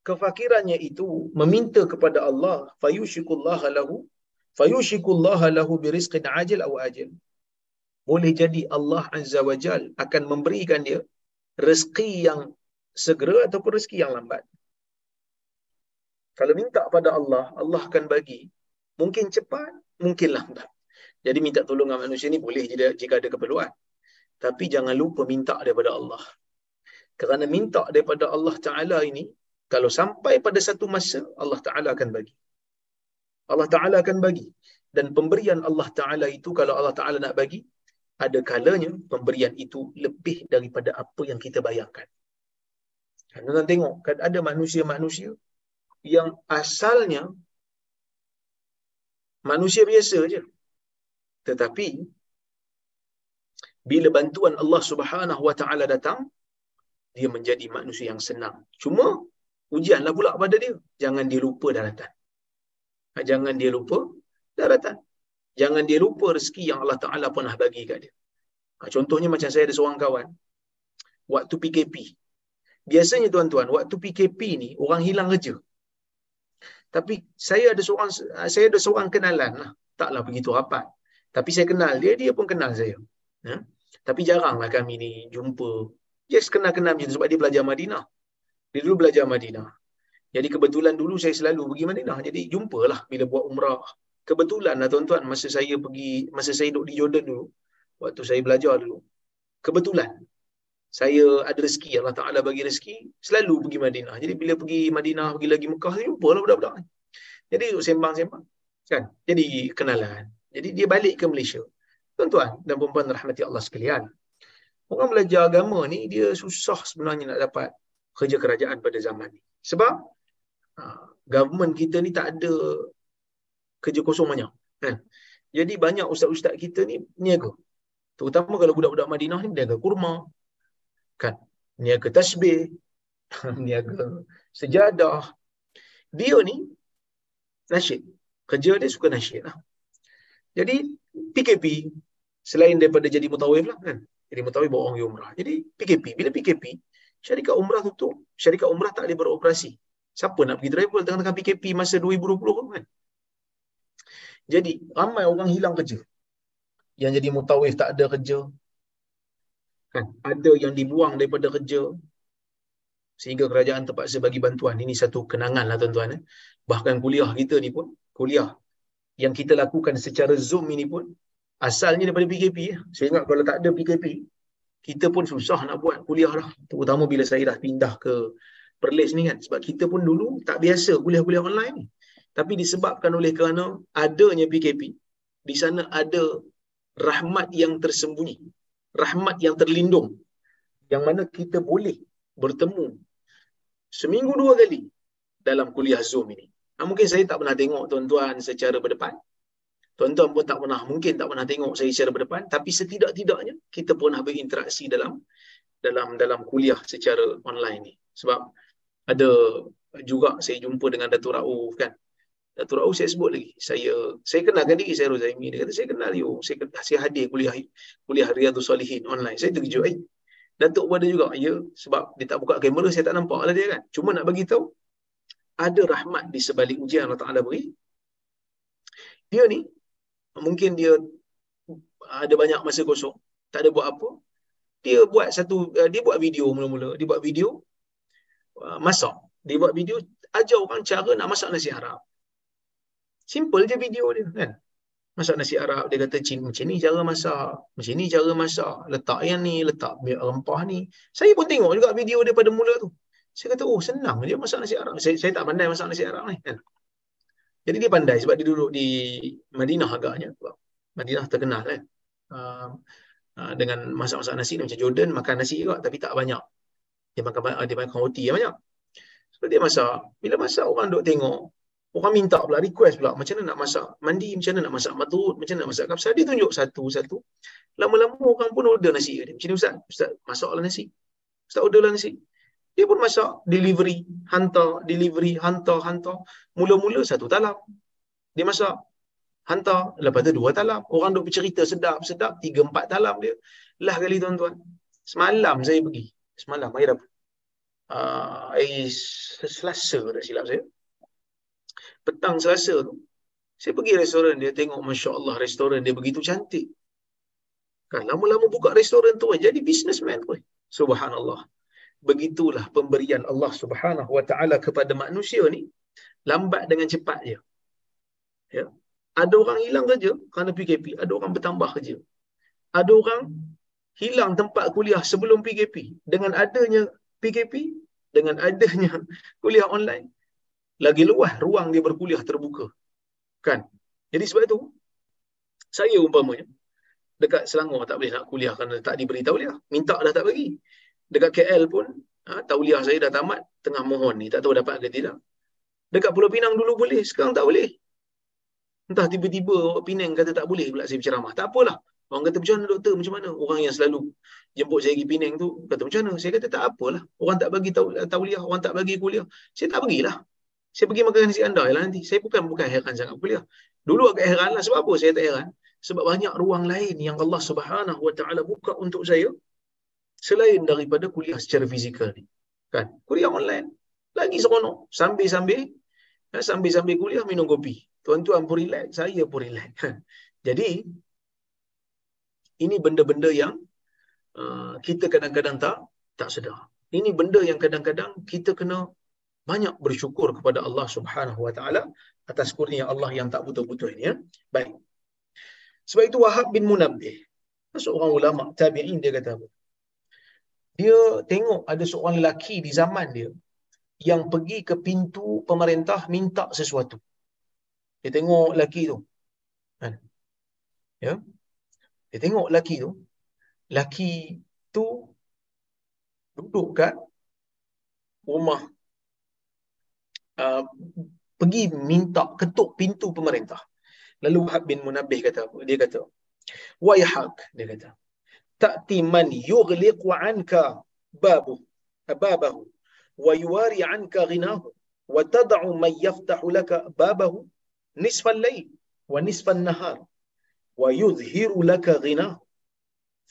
kefakirannya itu meminta kepada Allah fayushikullaha lahu fayushikullaha lahu birizqin ajil aw ajil. Boleh jadi Allah Azza wa Jal akan memberikan dia rezeki yang segera ataupun rezeki yang lambat. Kalau minta pada Allah, Allah akan bagi. Mungkin cepat, mungkin lambat jadi minta tolong dengan manusia ni boleh jika ada keperluan tapi jangan lupa minta daripada Allah kerana minta daripada Allah Ta'ala ini, kalau sampai pada satu masa, Allah Ta'ala akan bagi. Allah Ta'ala akan bagi. Dan pemberian Allah Ta'ala itu, kalau Allah Ta'ala nak bagi, ada kalanya pemberian itu lebih daripada apa yang kita bayangkan. Tuan tengok, kan ada manusia-manusia yang asalnya manusia biasa je. Tetapi, bila bantuan Allah Subhanahu Wa Ta'ala datang, dia menjadi manusia yang senang. Cuma ujianlah pula pada dia. Jangan dia lupa daratan. Ha, jangan dia lupa daratan. Jangan dia lupa rezeki yang Allah Ta'ala pernah bagi kat dia. Ha, contohnya macam saya ada seorang kawan. Waktu PKP. Biasanya tuan-tuan, waktu PKP ni orang hilang kerja. Tapi saya ada seorang saya ada seorang kenalan lah. Taklah begitu rapat. Tapi saya kenal dia, dia pun kenal saya. Ha? Tapi jaranglah kami ni jumpa Yes, kenal-kenal macam tu sebab dia belajar Madinah. Dia dulu belajar Madinah. Jadi kebetulan dulu saya selalu pergi Madinah. Jadi jumpalah bila buat umrah. Kebetulan lah tuan-tuan masa saya pergi, masa saya duduk di Jordan dulu. Waktu saya belajar dulu. Kebetulan. Saya ada rezeki, Allah Ta'ala bagi rezeki. Selalu pergi Madinah. Jadi bila pergi Madinah, pergi lagi Mekah, jumpalah budak-budak. Jadi sembang-sembang. Kan? Jadi kenalan. Jadi dia balik ke Malaysia. Tuan-tuan dan perempuan rahmati Allah sekalian orang belajar agama ni dia susah sebenarnya nak dapat kerja kerajaan pada zaman ni. Sebab uh, government kita ni tak ada kerja kosong banyak. Kan? Jadi banyak ustaz-ustaz kita ni niaga. Terutama kalau budak-budak Madinah ni niaga kurma. Kan? Niaga tasbih. niaga sejadah. Dia ni nasyid. Kerja dia suka nasyid lah. Jadi PKP selain daripada jadi mutawif lah kan jadi mutawif bawa orang umrah. Jadi PKP. Bila PKP, syarikat umrah tutup. Syarikat umrah tak boleh beroperasi. Siapa nak pergi travel tengah-tengah PKP masa 2020 kan? Jadi, ramai orang hilang kerja. Yang jadi mutawif tak ada kerja. Kan? Ada yang dibuang daripada kerja. Sehingga kerajaan terpaksa bagi bantuan. Ini satu kenangan lah tuan-tuan. Eh? Bahkan kuliah kita ni pun, kuliah yang kita lakukan secara Zoom ini pun, asalnya daripada PKP. Ya. Saya ingat kalau tak ada PKP, kita pun susah nak buat kuliah lah. Terutama bila saya dah pindah ke Perlis ni kan. Sebab kita pun dulu tak biasa kuliah-kuliah online. Tapi disebabkan oleh kerana adanya PKP, di sana ada rahmat yang tersembunyi. Rahmat yang terlindung. Yang mana kita boleh bertemu seminggu dua kali dalam kuliah Zoom ini. Nah, mungkin saya tak pernah tengok tuan-tuan secara berdepan. Tuan-tuan pun tak pernah, mungkin tak pernah tengok saya secara berdepan. Tapi setidak-tidaknya kita pernah berinteraksi dalam dalam dalam kuliah secara online ni. Sebab ada juga saya jumpa dengan Datuk Rauf kan. Datuk Rauf saya sebut lagi. Saya saya kenalkan diri saya Rozaimi. Dia kata saya kenal you. Saya, saya hadir kuliah kuliah Riyadhus Salihin online. Saya terkejut. Eh, Datuk pun ada juga. Ya, sebab dia tak buka kamera, saya tak nampak lah dia kan. Cuma nak bagi tahu ada rahmat di sebalik ujian Allah Ta'ala beri. Dia ni, mungkin dia ada banyak masa kosong, tak ada buat apa. Dia buat satu, uh, dia buat video mula-mula. Dia buat video uh, masak. Dia buat video ajar orang cara nak masak nasi Arab. Simple je video dia kan masak nasi Arab dia kata macam ni cara masak macam ni cara masak letak yang ni letak rempah ni saya pun tengok juga video dia pada mula tu saya kata oh senang dia masak nasi Arab saya, saya tak pandai masak nasi Arab ni kan jadi dia pandai sebab dia duduk di Madinah agaknya Madinah terkenal kan uh, uh, dengan masak-masak nasi macam Jordan makan nasi juga tapi tak banyak dia makan dia makan roti yang banyak so dia masak bila masak orang duk tengok Orang minta pula, request pula, macam mana nak masak mandi, macam mana nak masak matut, macam mana nak masak kapsa. Dia tunjuk satu-satu. Lama-lama orang pun order nasi. Dia. Macam ni Ustaz, Ustaz masaklah nasi. Ustaz orderlah nasi. Dia pun masak, delivery, hantar, delivery, hantar, hantar. Mula-mula satu talam. Dia masak, hantar, lepas tu dua talam. Orang duk bercerita sedap-sedap, tiga, empat talam dia. Lah kali tuan-tuan. Semalam saya pergi. Semalam, air apa? Uh, air selasa dah silap saya petang selasa tu saya pergi restoran dia tengok Masya Allah restoran dia begitu cantik kan lama-lama buka restoran tu jadi businessman pun subhanallah begitulah pemberian Allah Subhanahu wa taala kepada manusia ni lambat dengan cepat je ya ada orang hilang kerja kerana PKP ada orang bertambah kerja ada orang hilang tempat kuliah sebelum PKP dengan adanya PKP dengan adanya kuliah online lagi luas ruang dia berkuliah terbuka. Kan? Jadi sebab itu, saya umpamanya, dekat Selangor tak boleh nak kuliah kerana tak diberi tauliah. Minta dah tak bagi. Dekat KL pun, ha, tauliah saya dah tamat, tengah mohon ni, tak tahu dapat ke tidak. Dekat Pulau Pinang dulu boleh, sekarang tak boleh. Entah tiba-tiba Pinang kata tak boleh pula saya berceramah. Tak apalah. Orang kata macam mana doktor, macam mana? Orang yang selalu jemput saya pergi Pinang tu, kata macam mana? Saya kata tak apalah. Orang tak bagi tauliah, orang tak bagi kuliah. Saya tak bagilah saya pergi makan nasi anda lah nanti. Saya bukan bukan heran sangat kuliah. Dulu agak heran lah. Sebab apa saya tak heran? Sebab banyak ruang lain yang Allah subhanahu wa ta'ala buka untuk saya selain daripada kuliah secara fizikal ni. Kan? Kuliah online. Lagi seronok. Sambil-sambil ya, sambil-sambil kuliah minum kopi. Tuan-tuan pun relax. Saya pun relax. Jadi, ini benda-benda yang uh, kita kadang-kadang tak tak sedar. Ini benda yang kadang-kadang kita kena banyak bersyukur kepada Allah Subhanahu wa taala atas kurnia Allah yang tak putus-putus ini ya. Baik. Sebab itu Wahab bin Munabbih, seorang ulama tabi'in dia kata apa? Dia tengok ada seorang lelaki di zaman dia yang pergi ke pintu pemerintah minta sesuatu. Dia tengok lelaki tu. Kan? Ya. Dia tengok lelaki tu. Lelaki tu duduk kat rumah Uh, pergi minta ketuk pintu pemerintah. Lalu Wahab bin Munabih kata? Dia kata, Wayhak, dia kata, ta'ti man yughliqu anka babu babahu wa yuwari anka ghinahu wa tad'u man yaftahu laka babahu nisfa al-layl wa nisfa an-nahar wa yudhhiru laka ghinahu.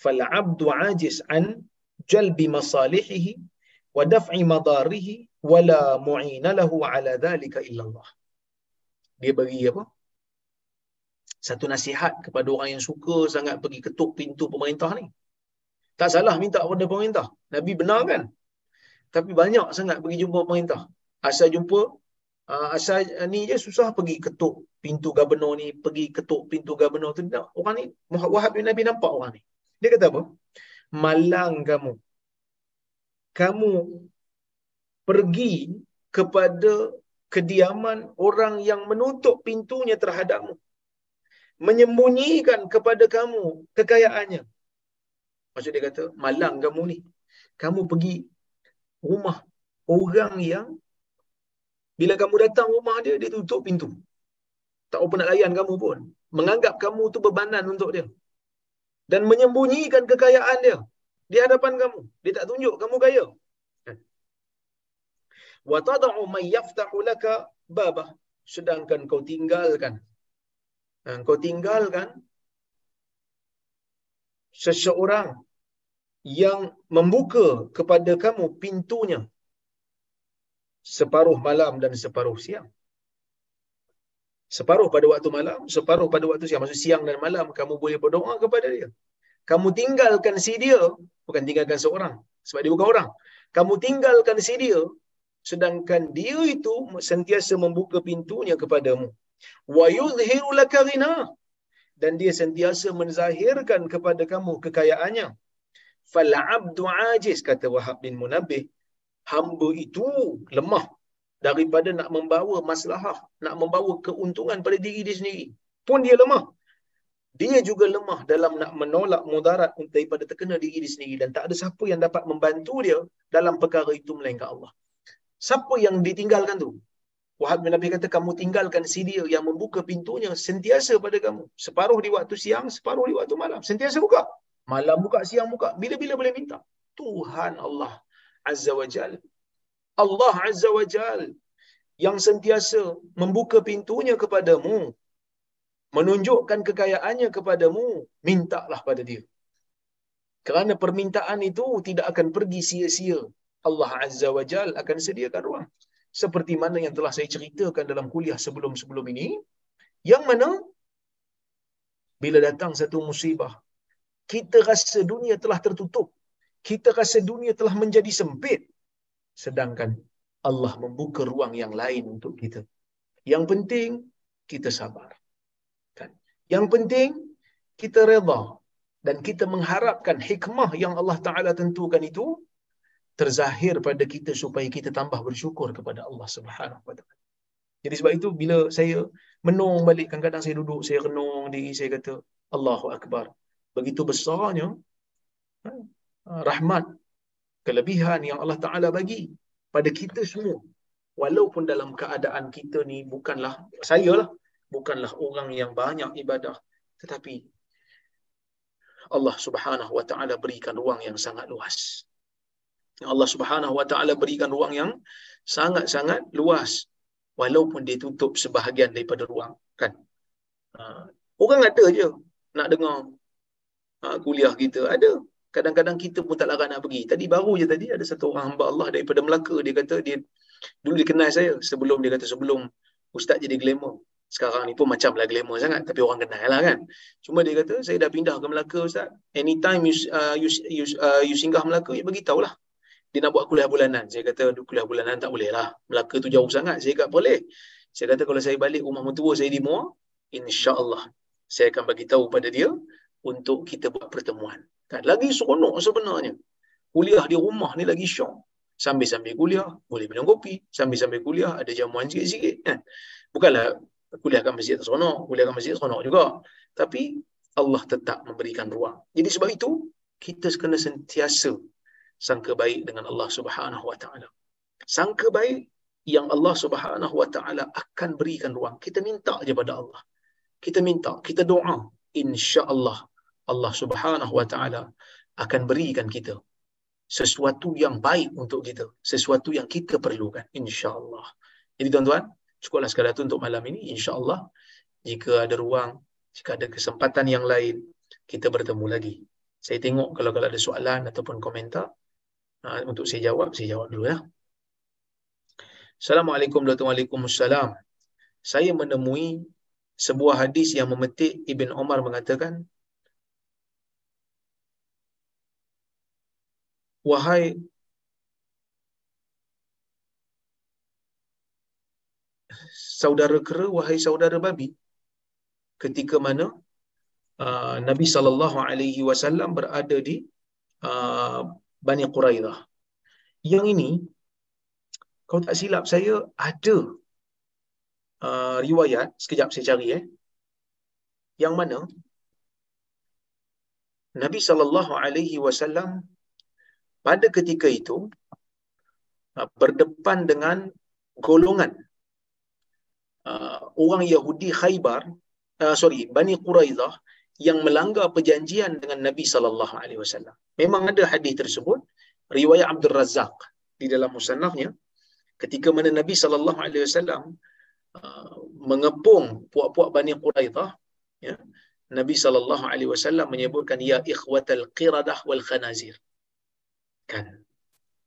فالعبد عاجز عن جلب مصالحه ودفع مضاره ولا معين له على ذلك الا الله dia bagi apa? Satu nasihat kepada orang yang suka sangat pergi ketuk pintu pemerintah ni. Tak salah minta kepada pemerintah. Nabi benar kan? Tapi banyak sangat pergi jumpa pemerintah. Asal jumpa, uh, asal ni je susah pergi ketuk pintu gubernur ni, pergi ketuk pintu gubernur tu. Orang ni, Wahab bin Nabi nampak orang ni. Dia kata apa? Malang kamu. Kamu pergi kepada kediaman orang yang menutup pintunya terhadapmu. Menyembunyikan kepada kamu kekayaannya. Maksud dia kata, malang kamu ni. Kamu pergi rumah orang yang bila kamu datang rumah dia, dia tutup pintu. Tak apa nak layan kamu pun. Menganggap kamu tu bebanan untuk dia. Dan menyembunyikan kekayaan dia di hadapan kamu. Dia tak tunjuk kamu kaya. Kan? Wa tad'u man yaftahu laka babah. Sedangkan kau tinggalkan. Ha, kau tinggalkan seseorang yang membuka kepada kamu pintunya separuh malam dan separuh siang. Separuh pada waktu malam, separuh pada waktu siang. Maksud siang dan malam kamu boleh berdoa kepada dia. Kamu tinggalkan si dia, bukan tinggalkan seorang. Sebab dia bukan orang. Kamu tinggalkan si dia, sedangkan dia itu sentiasa membuka pintunya kepadamu. Wa yuzhiru laka dan dia sentiasa menzahirkan kepada kamu kekayaannya. Fal abdu ajiz kata Wahab bin Munabbih, hamba itu lemah daripada nak membawa maslahah, nak membawa keuntungan pada diri dia sendiri. Pun dia lemah. Dia juga lemah dalam nak menolak mudarat daripada terkena diri dia sendiri dan tak ada siapa yang dapat membantu dia dalam perkara itu melainkan Allah. Siapa yang ditinggalkan tu? Wahab bin Nabi kata kamu tinggalkan si dia yang membuka pintunya sentiasa pada kamu. Separuh di waktu siang, separuh di waktu malam. Sentiasa buka. Malam buka, siang buka. Bila-bila boleh minta. Tuhan Allah Azza wa Jal. Allah Azza wa Jal yang sentiasa membuka pintunya kepadamu, menunjukkan kekayaannya kepadamu, mintalah pada dia. Kerana permintaan itu tidak akan pergi sia-sia. Allah Azza wa Jal akan sediakan ruang. Seperti mana yang telah saya ceritakan dalam kuliah sebelum-sebelum ini, yang mana bila datang satu musibah, kita rasa dunia telah tertutup, kita rasa dunia telah menjadi sempit sedangkan Allah membuka ruang yang lain untuk kita. Yang penting kita sabar. Kan? Yang penting kita redha dan kita mengharapkan hikmah yang Allah Taala tentukan itu terzahir pada kita supaya kita tambah bersyukur kepada Allah Subhanahu wa taala. Jadi sebab itu bila saya menung balik kadang-kadang saya duduk saya renung diri saya kata Allahu akbar. Begitu besarnya Ah, rahmat, kelebihan yang Allah Ta'ala bagi pada kita semua. Walaupun dalam keadaan kita ni bukanlah, saya lah, bukanlah orang yang banyak ibadah. Tetapi Allah Subhanahu Wa Ta'ala berikan ruang yang sangat luas. Allah Subhanahu Wa Ta'ala berikan ruang yang sangat-sangat luas. Walaupun dia tutup sebahagian daripada ruang. kan? Ah, orang ada je nak dengar ah, kuliah kita. Ada kadang-kadang kita pun tak larat nak pergi. Tadi baru je tadi ada satu orang hamba Allah daripada Melaka dia kata dia dulu dia kenal saya sebelum dia kata sebelum ustaz jadi glamour. Sekarang ni pun macamlah glamour sangat tapi orang kenal lah kan. Cuma dia kata saya dah pindah ke Melaka ustaz. Anytime you uh, you, you, uh, you singgah Melaka ya bagi tahulah. Dia nak buat kuliah bulanan. Saya kata kuliah bulanan tak boleh lah. Melaka tu jauh sangat. Saya kata boleh. Saya kata kalau saya balik rumah mentua saya di Muar, insya-Allah saya akan bagi tahu pada dia untuk kita buat pertemuan. Kan? Lagi seronok sebenarnya. Kuliah di rumah ni lagi syok. Sambil-sambil kuliah, boleh minum kopi. Sambil-sambil kuliah, ada jamuan sikit-sikit. Kan? Bukanlah kuliah kat masjid seronok. Kuliah kat masjid seronok juga. Tapi Allah tetap memberikan ruang. Jadi sebab itu, kita kena sentiasa sangka baik dengan Allah Subhanahu Wa Taala. Sangka baik yang Allah Subhanahu Wa Taala akan berikan ruang. Kita minta aja pada Allah. Kita minta, kita doa, insya-Allah Allah Subhanahu wa taala akan berikan kita sesuatu yang baik untuk kita, sesuatu yang kita perlukan insya-Allah. Jadi tuan-tuan, cukuplah sekadar itu untuk malam ini insya-Allah. Jika ada ruang, jika ada kesempatan yang lain, kita bertemu lagi. Saya tengok kalau kalau ada soalan ataupun komentar uh, untuk saya jawab, saya jawab dulu ya. Assalamualaikum warahmatullahi wabarakatuh. Saya menemui sebuah hadis yang memetik Ibn Omar mengatakan wahai saudara kera wahai saudara babi ketika mana uh, Nabi sallallahu alaihi wasallam berada di uh, Bani Quraidah. Yang ini kalau tak silap saya ada uh, riwayat sekejap saya cari eh. Yang mana Nabi sallallahu alaihi wasallam pada ketika itu uh, berdepan dengan golongan uh, orang Yahudi Khaybar, uh, sorry, Bani Quraidah yang melanggar perjanjian dengan Nabi sallallahu alaihi wasallam. Memang ada hadis tersebut riwayat Abdul Razak di dalam musannafnya ketika mana Nabi sallallahu alaihi wasallam uh, mengepung puak-puak Bani Quraidah ya Nabi sallallahu alaihi wasallam menyebutkan ya ikhwatal qiradah wal khanazir. Kan?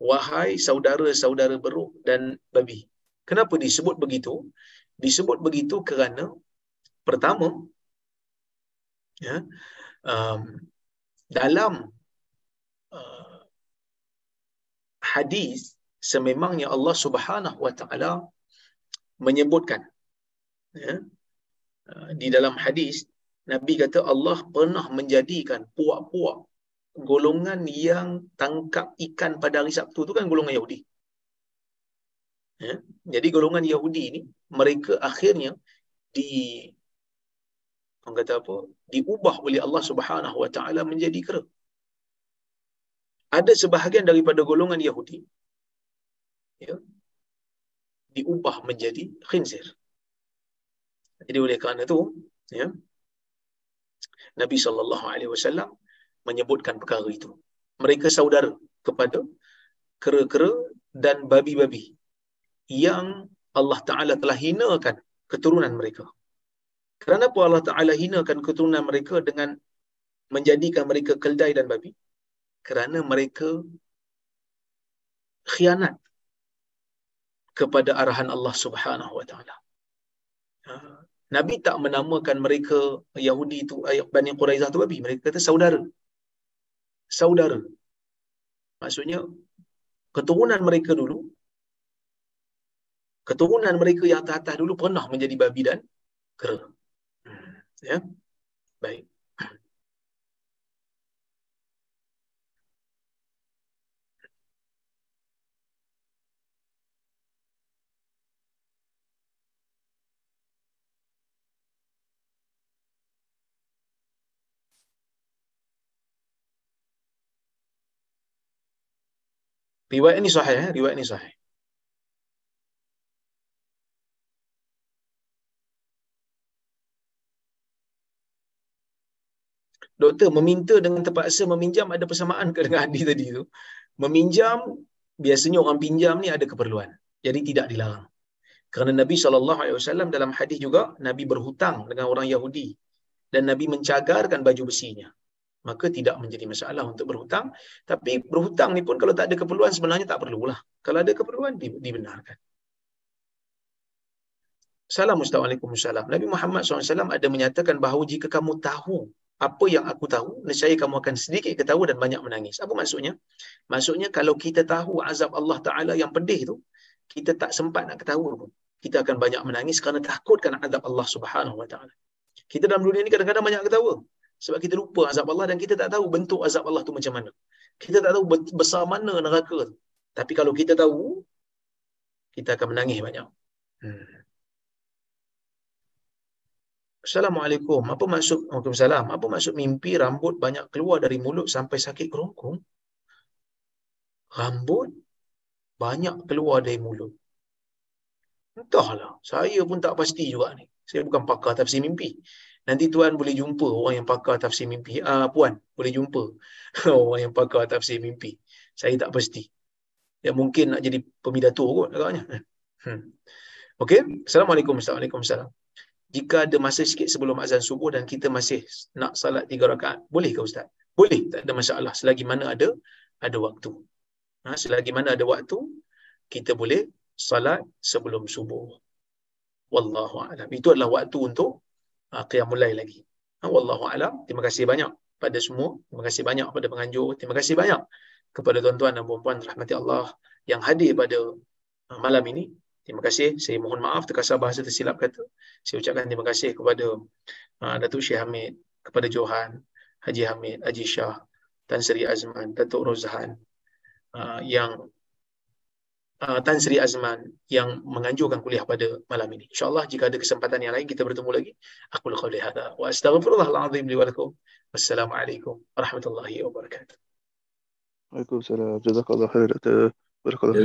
Wahai saudara-saudara beruk dan babi. Kenapa disebut begitu? Disebut begitu kerana pertama ya um, dalam uh, hadis sememangnya Allah Subhanahu wa taala menyebutkan ya uh, di dalam hadis Nabi kata Allah pernah menjadikan puak-puak golongan yang tangkap ikan pada hari Sabtu tu kan golongan Yahudi. Ya? Jadi golongan Yahudi ni mereka akhirnya di orang kata apa? diubah oleh Allah Subhanahu wa taala menjadi kera. Ada sebahagian daripada golongan Yahudi ya diubah menjadi khinzir. Jadi oleh kerana itu ya Nabi sallallahu alaihi wasallam menyebutkan perkara itu. Mereka saudara kepada kera-kera dan babi-babi yang Allah Taala telah hinakan keturunan mereka. Kenapa Allah Taala hinakan keturunan mereka dengan menjadikan mereka keldai dan babi? Kerana mereka khianat kepada arahan Allah Subhanahu Wa Taala. Ha. Nabi tak menamakan mereka Yahudi itu ayat Bani Quraizah tu babi. Mereka kata saudara. Saudara. Maksudnya keturunan mereka dulu keturunan mereka yang atas-atas dulu pernah menjadi babi dan kera. Ya. Baik. Riwayat ini sahih, eh? riwayat ini sahih. Doktor meminta dengan terpaksa meminjam ada persamaan ke dengan hadis tadi tu? Meminjam biasanya orang pinjam ni ada keperluan. Jadi tidak dilarang. Kerana Nabi SAW dalam hadis juga Nabi berhutang dengan orang Yahudi dan Nabi mencagarkan baju besinya maka tidak menjadi masalah untuk berhutang. Tapi berhutang ni pun kalau tak ada keperluan sebenarnya tak perlulah. Kalau ada keperluan dibenarkan. Assalamualaikum warahmatullahi Nabi Muhammad SAW ada menyatakan bahawa jika kamu tahu apa yang aku tahu, nescaya kamu akan sedikit ketawa dan banyak menangis. Apa maksudnya? Maksudnya kalau kita tahu azab Allah Ta'ala yang pedih tu, kita tak sempat nak ketawa pun. Kita akan banyak menangis kerana takutkan azab Allah Subhanahu Wa Ta'ala. Kita dalam dunia ni kadang-kadang banyak ketawa. Sebab kita lupa azab Allah dan kita tak tahu bentuk azab Allah tu macam mana. Kita tak tahu besar mana neraka tu. Tapi kalau kita tahu, kita akan menangis banyak. Hmm. Assalamualaikum. Apa maksud Waalaikumsalam. Apa maksud mimpi rambut banyak keluar dari mulut sampai sakit kerongkong? Rambut banyak keluar dari mulut. Entahlah. Saya pun tak pasti juga ni. Saya bukan pakar tafsir mimpi. Nanti tuan boleh jumpa orang yang pakar tafsir mimpi. Ah puan, boleh jumpa orang yang pakar tafsir mimpi. Saya tak pasti. Ya mungkin nak jadi pemidato kot agaknya. Hmm. Okey. Assalamualaikum. Assalamualaikum. Jika ada masa sikit sebelum azan subuh dan kita masih nak salat tiga rakaat, boleh ke ustaz? Boleh, tak ada masalah selagi mana ada ada waktu. Ha, selagi mana ada waktu, kita boleh salat sebelum subuh. Wallahu a'lam. Itu adalah waktu untuk uh, qiyamul lail lagi. Ha, wallahu alam. Terima kasih banyak pada semua. Terima kasih banyak pada penganjur. Terima kasih banyak kepada tuan-tuan dan puan-puan rahmati Allah yang hadir pada uh, malam ini. Terima kasih. Saya mohon maaf terkasar bahasa tersilap kata. Saya ucapkan terima kasih kepada uh, Datuk Syekh Hamid, kepada Johan, Haji Hamid, Haji Shah, Tan Sri Azman, Datuk Rozhan uh, yang uh, Tan Sri Azman yang menganjurkan kuliah pada malam ini. InsyaAllah jika ada kesempatan yang lain kita bertemu lagi. Aku laqawli hadha wa astaghfirullahaladzim li walakum. Wassalamualaikum warahmatullahi wabarakatuh. Waalaikumsalam. Jazakallah khair. Barakallahu